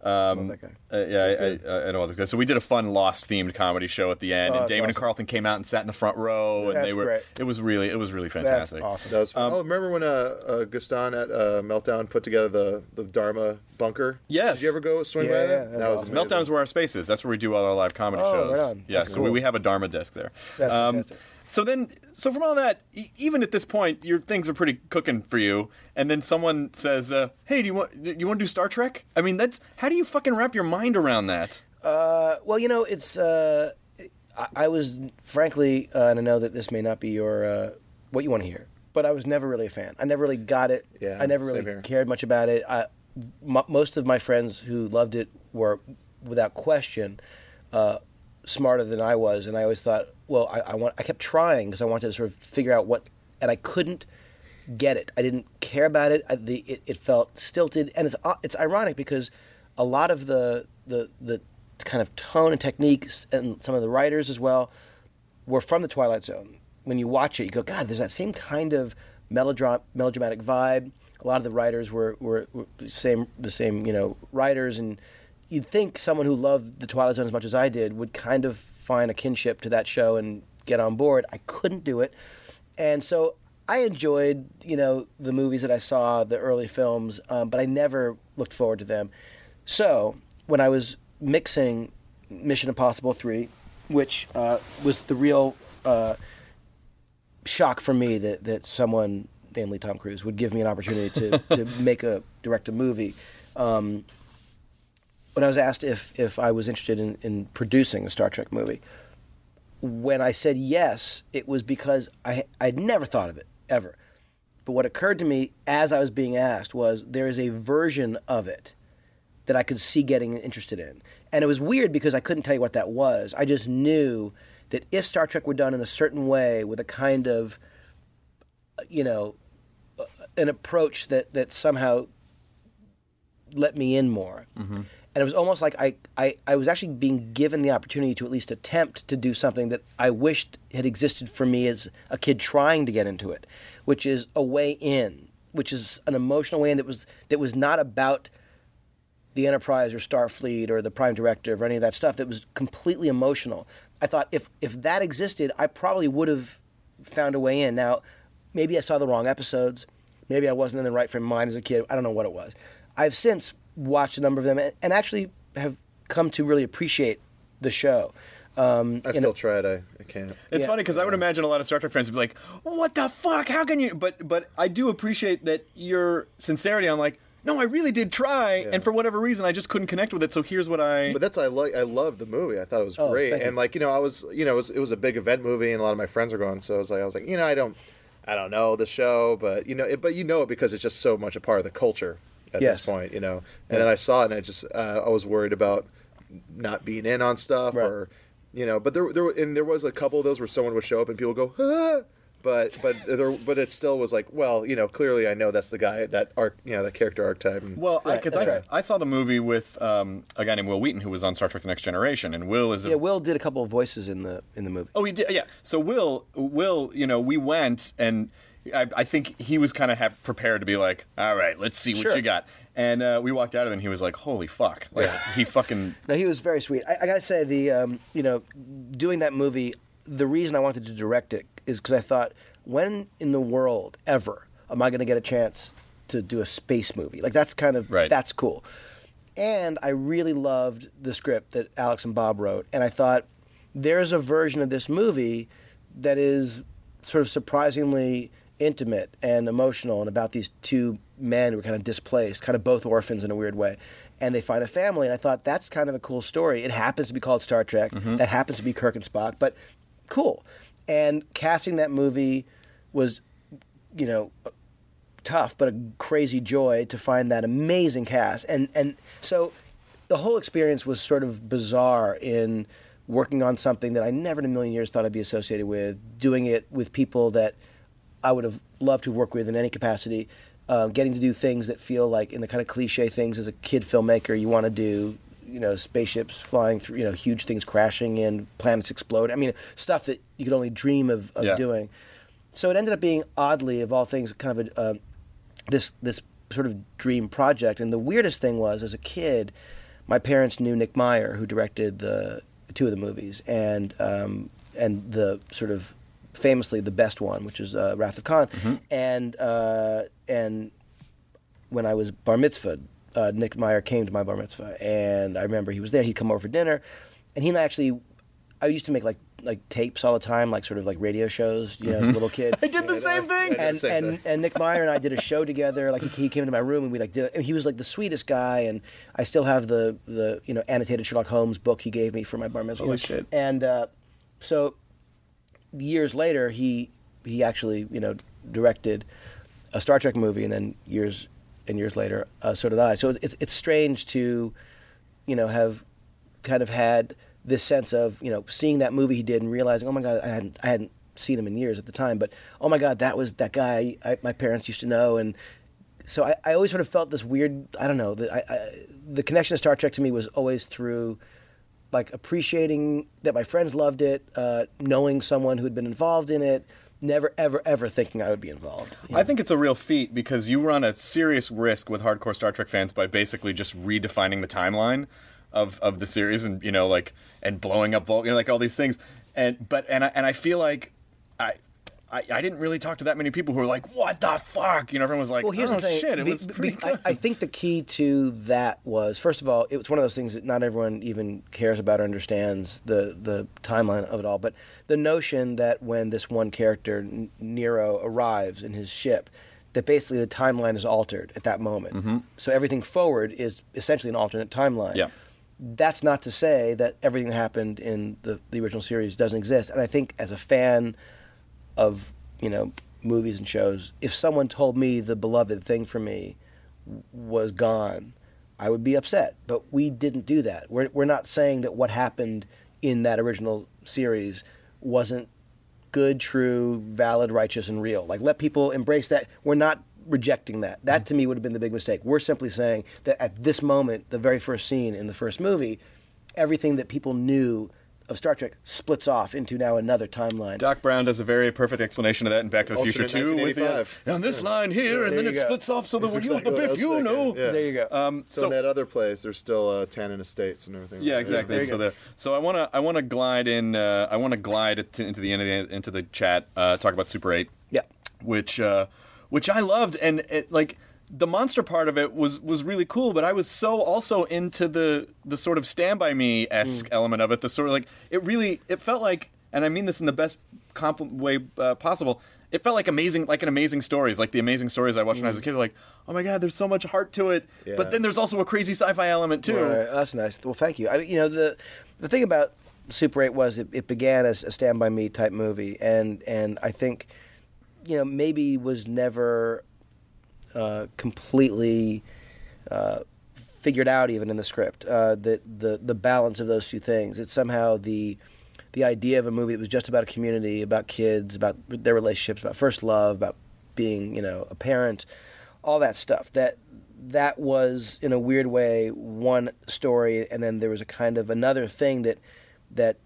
Um, uh, yeah, I, I, I know all those guys. So we did a fun Lost themed comedy show at the end, Oh, and that's Damon and. Carlton came out and sat in the front row, and That's they were. great. It was really, it was really That's fantastic. awesome. That was Um, oh, remember when uh, uh, Gaston at uh, Meltdown put together the, the Dharma bunker? Yes. Did you ever go swing Yeah, by yeah, that? that's that was awesome. Meltdown's where our space is. That's where we do all our live comedy Oh, shows. right. Yeah, That's so we, we have a Dharma desk there. That's Um, fantastic. So then, so from all that, e- even at this point, your things are pretty cooking for you. And then someone says, uh, "Hey, do you want do you want to do Star Trek?" I mean, that's how do you fucking wrap your mind around that? Uh, well, you know, it's. Uh, I, I was frankly, uh, and I know that this may not be your uh, what you want to hear, but I was never really a fan. I never really got it. Yeah, I never same really here. cared much about it. I, m- most of my friends who loved it were, without question, uh, smarter than I was, and I always thought, well, I, I want. I kept trying because I wanted to sort of figure out what, and I couldn't get it. I didn't care about it. I, the it, it felt stilted, and it's uh, it's ironic because a lot of the the the kind of tone and techniques, and some of the writers as well, were from the Twilight Zone. When you watch it, you go, God, there's that same kind of melodram- melodramatic vibe. A lot of the writers were, were, were the same the same you know writers, and you'd think someone who loved the Twilight Zone as much as I did would kind of find a kinship to that show and get on board. I couldn't do it, and so I enjoyed you know the movies that I saw, the early films, um, but I never looked forward to them. So when I was mixing Mission Impossible three, which uh, was the real uh, shock for me that that someone, namely Tom Cruise, would give me an opportunity to to (laughs) make a direct a movie. Um, when I was asked if if I was interested in, in producing a Star Trek movie, when I said yes, it was because I I'd never thought of it ever. But what occurred to me as I was being asked was there is a version of it that I could see getting interested in. And it was weird because I couldn't tell you what that was. I just knew that if Star Trek were done in a certain way with a kind of, you know, an approach that, that somehow let me in more. Mm-hmm. And it was almost like I, I, I was actually being given the opportunity to at least attempt to do something that I wished had existed for me as a kid trying to get into it, which is a way in, which is an emotional way in that was that was not about the Enterprise or Starfleet or the Prime Directive or any of that stuff. That was completely emotional. I thought if if that existed, I probably would have found a way in. Now, maybe I saw the wrong episodes. Maybe I wasn't in the right frame of mind as a kid. I don't know what it was. I've since watched a number of them and, and actually have come to really appreciate the show. Um, I still a- tried. I, I can't. It's Yeah. funny because I would imagine a lot of Star Trek fans would be like, "What the fuck? How can you?" But but I do appreciate that your sincerity. I'm like, no, I really did try, and for whatever reason, I just couldn't connect with it. So here's what I. But that's why I like. I loved the movie. I thought it was Oh, great, and like you know, I was you know, it was, it was a big event movie, and a lot of my friends were going. So I was like, I was like, you know, I don't, I don't know the show, but you know, it, but you know it because it's just so much a part of the culture at Yes. this point, you know. And then I saw it, and I just uh, I was worried about not being in on stuff, Right. or you know, but there there were- and there was a couple of those where someone would show up and people go. Ah! But but there but it still was like well you know clearly I know that's the guy that arc you know that character archetype and well, Right, because I, that's I saw the movie with um, a guy named Will Wheaton who was on Star Trek: The Next Generation, and Will is a yeah, Will did a couple of voices in the in the movie. Oh, he did. Yeah. So Will, Will, you know, we went and I, I think he was kind of have prepared to be like, all right, let's see what Sure. you got. And uh, we walked out of it, and he was like, holy fuck! Like he fucking. (laughs) No, he was very sweet. I, I gotta say, the um, you know, doing that movie, the reason I wanted to direct it is because I thought, when in the world ever am I going to get a chance to do a space movie? Like that's kind of Right. that's cool. And I really loved the script that Alex and Bob wrote, and I thought there's a version of this movie that is sort of surprisingly intimate and emotional and about these two men who are kind of displaced, kind of both orphans in a weird way. And they find a family, and I thought that's kind of a cool story. It happens to be called Star Trek. Mm-hmm. That happens to be Kirk and Spock, but cool. And casting that movie was, you know, tough, but a crazy joy to find that amazing cast. And and so the whole experience was sort of bizarre in working on something that I never in a million years thought I'd be associated with, doing it with people that I would have loved to work with in any capacity, uh, getting to do things that feel like in the kind of cliche things as a kid filmmaker you want to do. You know, spaceships flying through, you know, huge things crashing in, planets explode. I mean, stuff that you could only dream of, of Yeah. doing. So it ended up being oddly, of all things, kind of a, uh, this this sort of dream project. And the weirdest thing was, as a kid, my parents knew Nick Meyer, who directed the two of the movies, and um, and the sort of famously the best one, which is uh, Wrath of Khan, and uh, and when I was bar mitzvah, uh, Nick Meyer came to my bar mitzvah, and I remember he was there. He'd come over for dinner, and he and I actually, I used to make like like tapes all the time, like sort of like radio shows, you know, as a little kid. (laughs) I did the same thing. and same and, and Nick Meyer and I did a show together. Like he, he came into my room and we like did. And he was like the sweetest guy. And I still have the the you know annotated Sherlock Holmes book he gave me for my bar mitzvah. Holy shit. And uh, so years later, he he actually you know directed a Star Trek movie, and then years and years later, uh, so did I. So it's it's strange to you know have kind of had this sense of you know seeing that movie he did and realizing oh my god I hadn't I hadn't seen him in years at the time, but oh my god that was that guy I, my parents used to know and. So I, I always sort of felt this weird. I don't know. The, I, I, the connection to Star Trek to me was always through like appreciating that my friends loved it, uh, knowing someone who had been involved in it, never ever ever thinking I would be involved. I think it's a real feat because you run a serious risk with hardcore Star Trek fans by basically just redefining the timeline of, of the series and you know like and blowing up Vulcan, you know, like all these things. And but and I, and I feel like I, I I didn't really talk to that many people who were like, "What the fuck?" You know, everyone was like, well, here's "Oh the thing. shit, it Be- was pretty I, good." I think the key to that was, first of all, it was one of those things that not everyone even cares about or understands the the timeline of it all. But the notion that when this one character N- Nero arrives in his ship, that basically the timeline is altered at that moment. Mm-hmm. So everything forward is essentially an alternate timeline. Yeah. That's not to say that everything that happened in the, the original series doesn't exist. And I think as a fan of you know movies and shows, if someone told me the beloved thing for me was gone, I would be upset. But we didn't do that. We're we're not saying that what happened in that original series wasn't good, true, valid, righteous, and real. Like let people embrace that. We're not rejecting that. That to me would have been the big mistake. We're simply saying that at this moment, the very first scene in the first movie, everything that people knew of Star Trek splits off into now another timeline. Doc Brown does a very perfect explanation of that in Back to the Future Alternate 2 with the, 1985. on this line here, and then it go. splits off so that when you have the exactly what I biff, was you know. yeah. There you go. Um, So, in that other place, there's still uh, Tannen Estates and everything. Yeah, like exactly. There So go. the so I want to I want to glide in uh, I want to glide into the end of the, into the chat uh, talk about Super Eight, yeah. which uh, which I loved and it, like the monster part of it was was really cool, but I was so also into the the sort of Stand by Me esque Mm. element of it. The sort of like it really it felt like, and I mean this in the best compl- way uh, possible. It felt like amazing, like an amazing stories, like the amazing stories I watched when I was a kid. Like, oh my god, there's so much heart to it, Yeah. but then there's also a crazy sci-fi element too. All right, that's nice. Well, thank you. I mean, you know, the the thing about Super Eight was it, it began as a Stand by Me type movie, and and I think, you know, maybe was never uh, completely uh, figured out even in the script. Uh, the the the balance of those two things. It's somehow the the idea of a movie that was just about a community, about kids, about their relationships, about first love, about being you know a parent, all that stuff. That that was in a weird way one story, and then there was a kind of another thing that that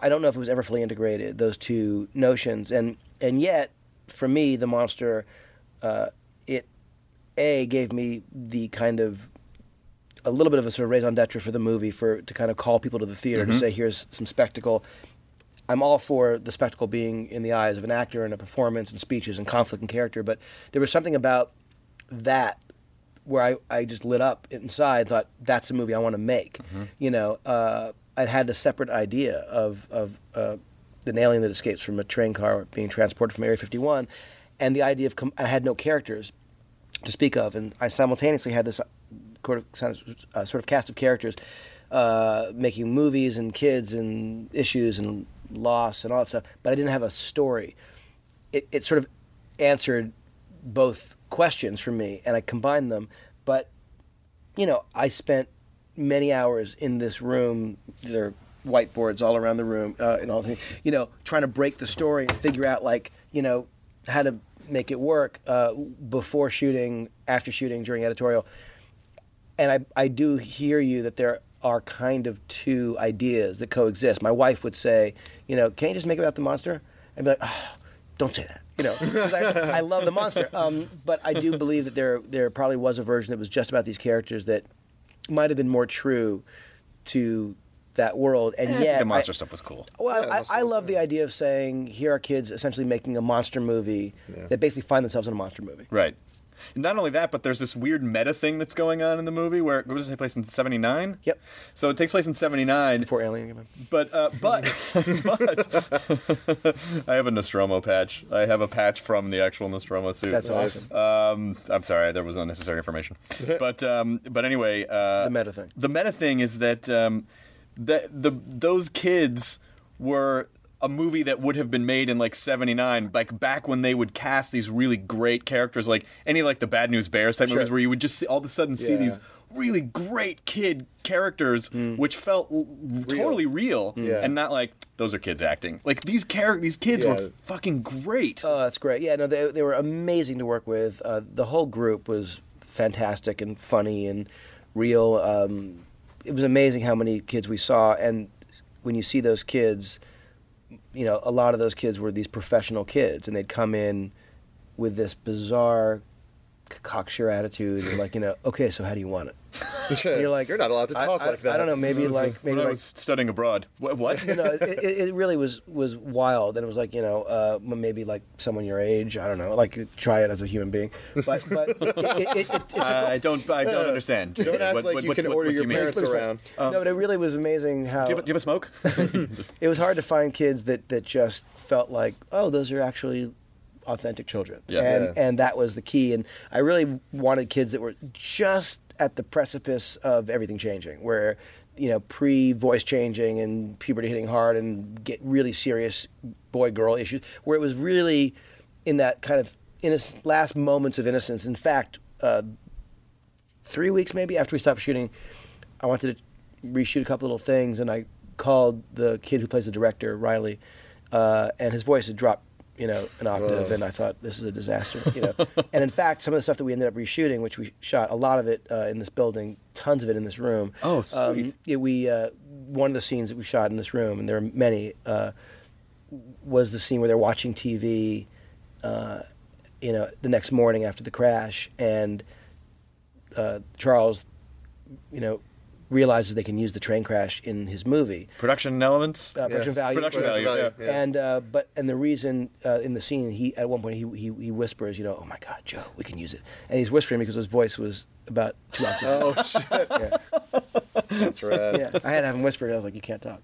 I don't know if it was ever fully integrated. Those two notions, and and yet for me, the monster, uh, it a gave me the kind of a little bit of a sort of raison d'etre for the movie for to kind of call people to the theater to say here's some spectacle. I'm all for the spectacle being in the eyes of an actor and a performance and speeches and conflict and character, but there was something about that where I, I just lit up inside, thought that's a movie I want to make. You know, uh, I'd had a separate idea of of uh, an alien that escapes from a train car being transported from Area 51, and the idea of com- I had no characters to speak of, and I simultaneously had this uh, sort of, uh, sort of cast of characters uh, making movies and kids and issues and loss and all that stuff, but I didn't have a story. It, it sort of answered both questions for me, and I combined them. But you know, I spent many hours in this room. There are whiteboards all around the room, uh, and all things. You know, trying to break the story and figure out like you know how to make it work uh, before shooting, after shooting, during editorial. And I I do hear you that there are kind of two ideas that coexist. My wife would say, you know, can't you just make it about the monster? I'd be like, oh, don't say that. You know, (laughs) I, I love the monster. Um, but I do believe that there there probably was a version that was just about these characters that might have been more true to that world. And Eh, I yet, the monster I- stuff was cool. well, Yeah, I, most I love the idea of saying here are kids essentially making a monster movie that basically find themselves in a monster movie. Right. Not only that, but there's this weird meta thing that's going on in the movie where what does it take place in '79? Yep. So it takes place in '79, Before Alien came in. but uh, but (laughs) but I have a Nostromo patch. I have a patch from the actual Nostromo suit. That's awesome. Um, I'm sorry, there was unnecessary information. (laughs) but um, but anyway, uh, The meta thing. The meta thing is that um, the the those kids were a movie that would have been made in like 79 like back when they would cast these really great characters like any like the bad news bears type movies where you would just see, all of a sudden see Yeah. these really great kid characters which felt l- totally real Yeah. and not like those are kids acting like these char- these kids were fucking great Oh, that's great. Yeah, no, they, they were amazing to work with. Uh, the whole group was fantastic and funny and real. Um, it was amazing how many kids we saw, and when you see those kids, you know, a lot of those kids were these professional kids, and they'd come in with this bizarre cocksure attitude, and like, you know, okay, so how do you want it? (laughs) you're like, you're not allowed to talk I, like that. I don't know, maybe like maybe when I like was studying abroad what, what? you know, it, it, it really was was wild, and it was like you know, uh, maybe like someone your age. I don't know, like try it as a human being. But but it, it, it, it, it's a- (laughs) I don't I don't understand Don't act What- like what- you what- can what- order what your you mean? parents around. no, but it really was amazing how do you have, a- do you have a smoke (laughs) it was hard to find kids that that just felt like, oh, those are actually authentic children, Yeah. and Yeah. and that was the key. And I really wanted kids that were just at the precipice of everything changing, where you know pre voice changing and puberty hitting hard and get really serious boy girl issues, where it was really in that kind of innocent, last moments of innocence. In fact. Uh, three weeks maybe after we stopped shooting, I wanted to reshoot a couple little things, and I called the kid who plays the director, Riley, uh, and his voice had dropped, you know, an octave, and I thought this is a disaster, you know. (laughs) and in fact, some of the stuff that we ended up reshooting, which we shot a lot of it uh, in this building, tons of it in this room. Oh, sweet. Um, yeah, we uh, one of the scenes that we shot in this room, and there are many, uh, was the scene where they're watching TV. Uh, you know, the next morning after the crash, and uh, Charles, you know, realizes they can use the train crash in his movie. production elements Uh, production Yes. value. Production Production value, value, yeah. yeah. And uh, but and the reason uh, in the scene he at one point he, he he whispers, you know, oh my God, Joe, we can use it, and he's whispering because his voice was about two octaves. Oh shit, (laughs) yeah. that's rad. yeah, I had to have him whisper. It. I was like, you can't talk.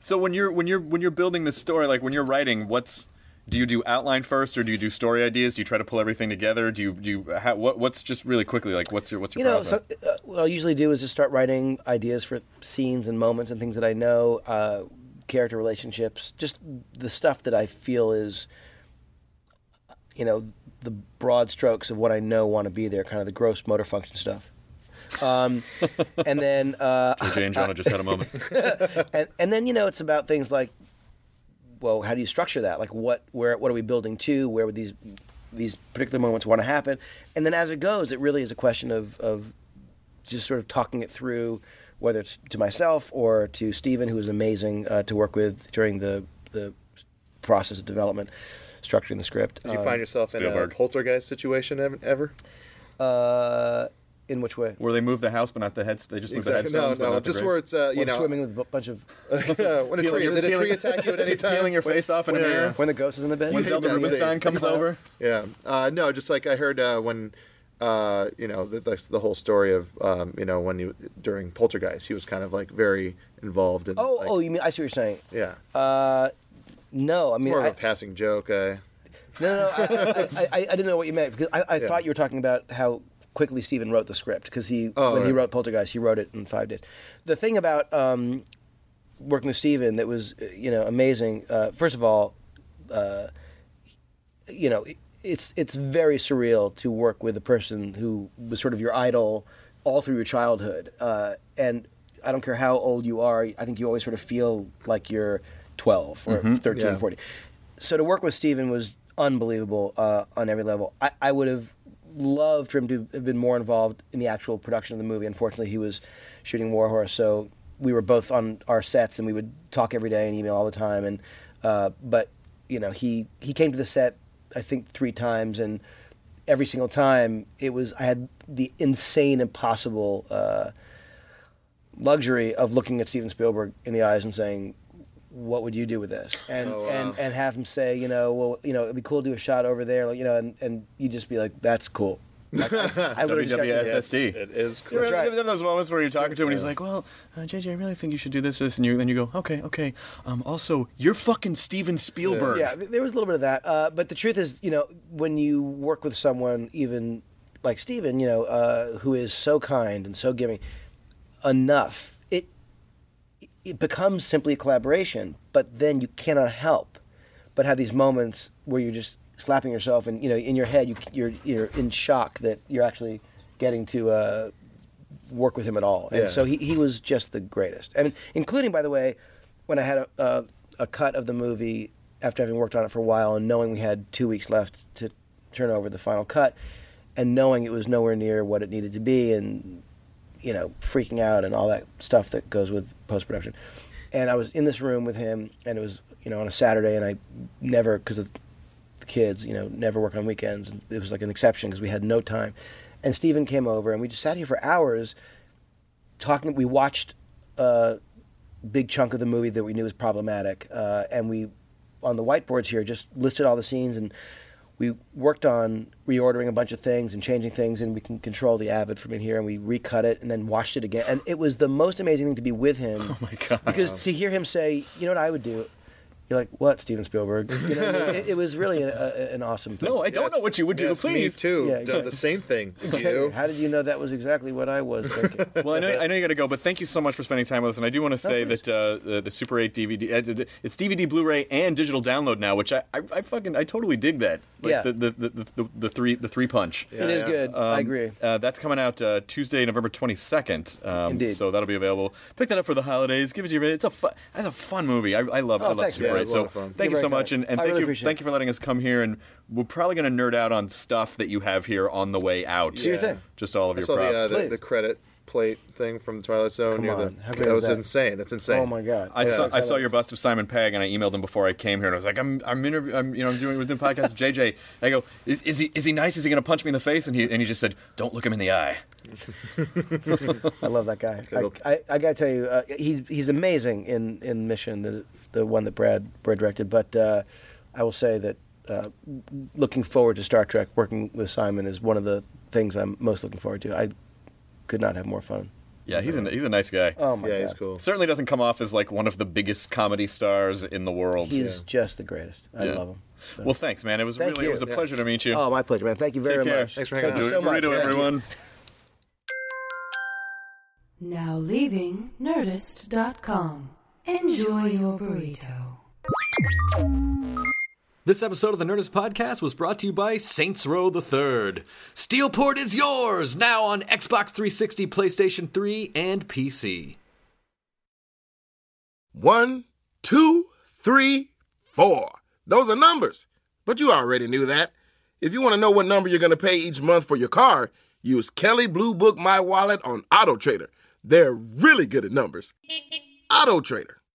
So when you're when you're when you're building the story, like when you're writing, what's do you do outline first, or do you do story ideas? Do you try to pull everything together? Do you do you how, what what's just really quickly like what's your what's your You know, so, uh, what I'll usually do is just start writing ideas for scenes and moments and things that I know, uh, character relationships, just the stuff that I feel is, you know, the broad strokes of what I know want to be there, kind of the gross motor function stuff. Um, and then, uh, (laughs) and Jonah just had a moment. (laughs) and, and then you know, it's about things like, well, how do you structure that? Like, what, where, what are we building to? Where would these these particular moments want to happen? And then as it goes, it really is a question of of just sort of talking it through, whether it's to myself or to Steven, who was amazing uh, to work with during the the process of development, structuring the script. Did you Um, find yourself in a Spielberg. poltergeist situation ever? uh, in which way? Where they move the house, but not the heads. They just move the Exactly. No, headstones, but no, not just graves. where it's uh, you Well, know swimming with a bunch of yeah, (laughs) when a tree Feeling- did a (laughs) tree feeling- attack you at any (laughs) time? peeling your face off in a Yeah. mirror. when the ghost is in the bed. When Zelda Yeah, Rubinstein comes over. Yeah. Uh, no, just like I heard uh, when, uh, you know, the, that's the whole story of, um, you know, when you during Poltergeist, he was kind of like very involved in. Oh, like, oh, you mean I see what you're saying. yeah. Uh, no, I it's mean, more of I, a passing joke. Uh, no, no, I, I, I, I didn't know what you meant because I, I Yeah. thought you were talking about how quickly Steven wrote the script because he Oh, when he wrote Poltergeist, he wrote it in five days. The thing about um, working with Steven that was uh, you know amazing. Uh, first of all, uh, you know, it's it's very surreal to work with a person who was sort of your idol all through your childhood. Uh, and I don't care how old you are, I think you always sort of feel like you're 12 or 13, Yeah. 14. So to work with Steven was unbelievable uh, on every level. I, I would have loved for him to have been more involved in the actual production of the movie. Unfortunately, he was shooting War Horse, so we were both on our sets and we would talk every day and email all the time. And uh, but you know, he he came to the set I think three times, and every single time it was I had the insane, impossible. Uh, luxury of looking at Steven Spielberg in the eyes and saying, "What would you do with this?" And Oh, wow. and and have him say, you know, well, you know, it'd be cool to do a shot over there, like, you know, and and you just be like, "That's cool." Like, I, (laughs) I literally just got- WWSSD. It is cool. You know, right. there are those moments where you're talking to him and he's like, "Well, uh, JJ, I really think you should do this, this," and you then you go, "Okay, okay." Um, also, you're fucking Steven Spielberg. Yeah, th- there was a little bit of that. Uh, but the truth is, you know, when you work with someone, even like Steven, you know, uh, who is so kind and so giving, enough, it becomes simply a collaboration. But then you cannot help but have these moments where you're just slapping yourself, and you know, in your head, you, you're you're in shock that you're actually getting to. Uh, work with him at all. And Yeah. so he, he was just the greatest. I And including, by the way, when I had a, a, a cut of the movie after having worked on it for a while and knowing we had two weeks left to turn over the final cut and knowing it was nowhere near what it needed to be and, you know, freaking out and all that stuff that goes with post production. And I was in this room with him and it was, you know, on a Saturday and I never, because of the kids, you know, never work on weekends. And it was like an exception because we had no time. And Steven came over and we just sat here for hours talking. We watched a big chunk of the movie that we knew was problematic, uh, and we on the whiteboards here just listed all the scenes and. We worked on reordering a bunch of things and changing things, and we can control the Avid from in here. And we recut it and then watched it again. And it was the most amazing thing to be with him. (laughs) Oh my God. Because to hear him say, "You know what I would do," you're like, "What, Steven Spielberg?" (laughs) You know, it, it was really a, a, an awesome. Thing. No, I don't know what you would do. Yes, please. Me too. Yeah, Done exactly. the same thing. (laughs) You. How did you know that was exactly what I was thinking? (laughs) Well, I know, I know you got to go, but thank you so much for spending time with us. And I do want to say that uh, the, the Super 8 DVD, uh, it's DVD, Blu-ray, and digital download now, which I, I, I fucking, I totally dig that. Like Yeah. The, the, the, the, the three, the three punch. it is yeah. good. I Um, agree. Uh, that's coming out uh, Tuesday, November 22nd. Um, Indeed. So that'll be available. Pick that up for the holidays. Give it to your. It's a fun. It's a fun movie. I, I love. Oh, I love thanks, Super man. 8. Yeah, it's So fun. thank You're you so very much, and, and thank really you. Thank it. you for letting us come here, and we're probably going to nerd out on stuff that you have here on the way out. Do your thing. Just all of I your saw props. the, uh, the the credit plate thing from the Twilight Zone. Come near on. the, that was was that? insane. That's insane. Oh my god! I Yeah. saw I saw your bust of Simon Pegg, and I emailed him before I came here, and I was like, I'm I'm, interview, I'm you know I'm doing with the podcast with JJ. And I go, is, is he is he nice? Is he going to punch me in the face? And he and he just said, don't look him in the eye. (laughs) I love that guy. I, I, I gotta tell you, uh, he's he's amazing in, in Mission, the the one that Brad Brad directed. But uh, I will say that uh, looking forward to Star Trek, working with Simon is one of the things I'm most looking forward to. I could not have more fun. Yeah, he's a he's a nice guy. Oh my yeah, god, he's cool. Certainly doesn't come off as like one of the biggest comedy stars in the world. he's just the greatest. I Yeah. love him. So- Well, thanks, man. It was Thank really you. it was a Yeah. pleasure to meet you. oh, my pleasure, man. Thank you very Take care. much. Thanks for hanging Thank you out. so much. Burrito, Thank you. everyone. Now leaving Nerdist.com. Enjoy your burrito. This episode of the Nerdist Podcast was brought to you by Saints Row the Third. Steelport is yours now on Xbox 360, PlayStation 3, and PC. One, two, three, four. Those are numbers. But you already knew that. If you want to know what number you're going to pay each month for your car, use Kelley Blue Book My Wallet on Auto Trader. They're really good at numbers. Auto Trader.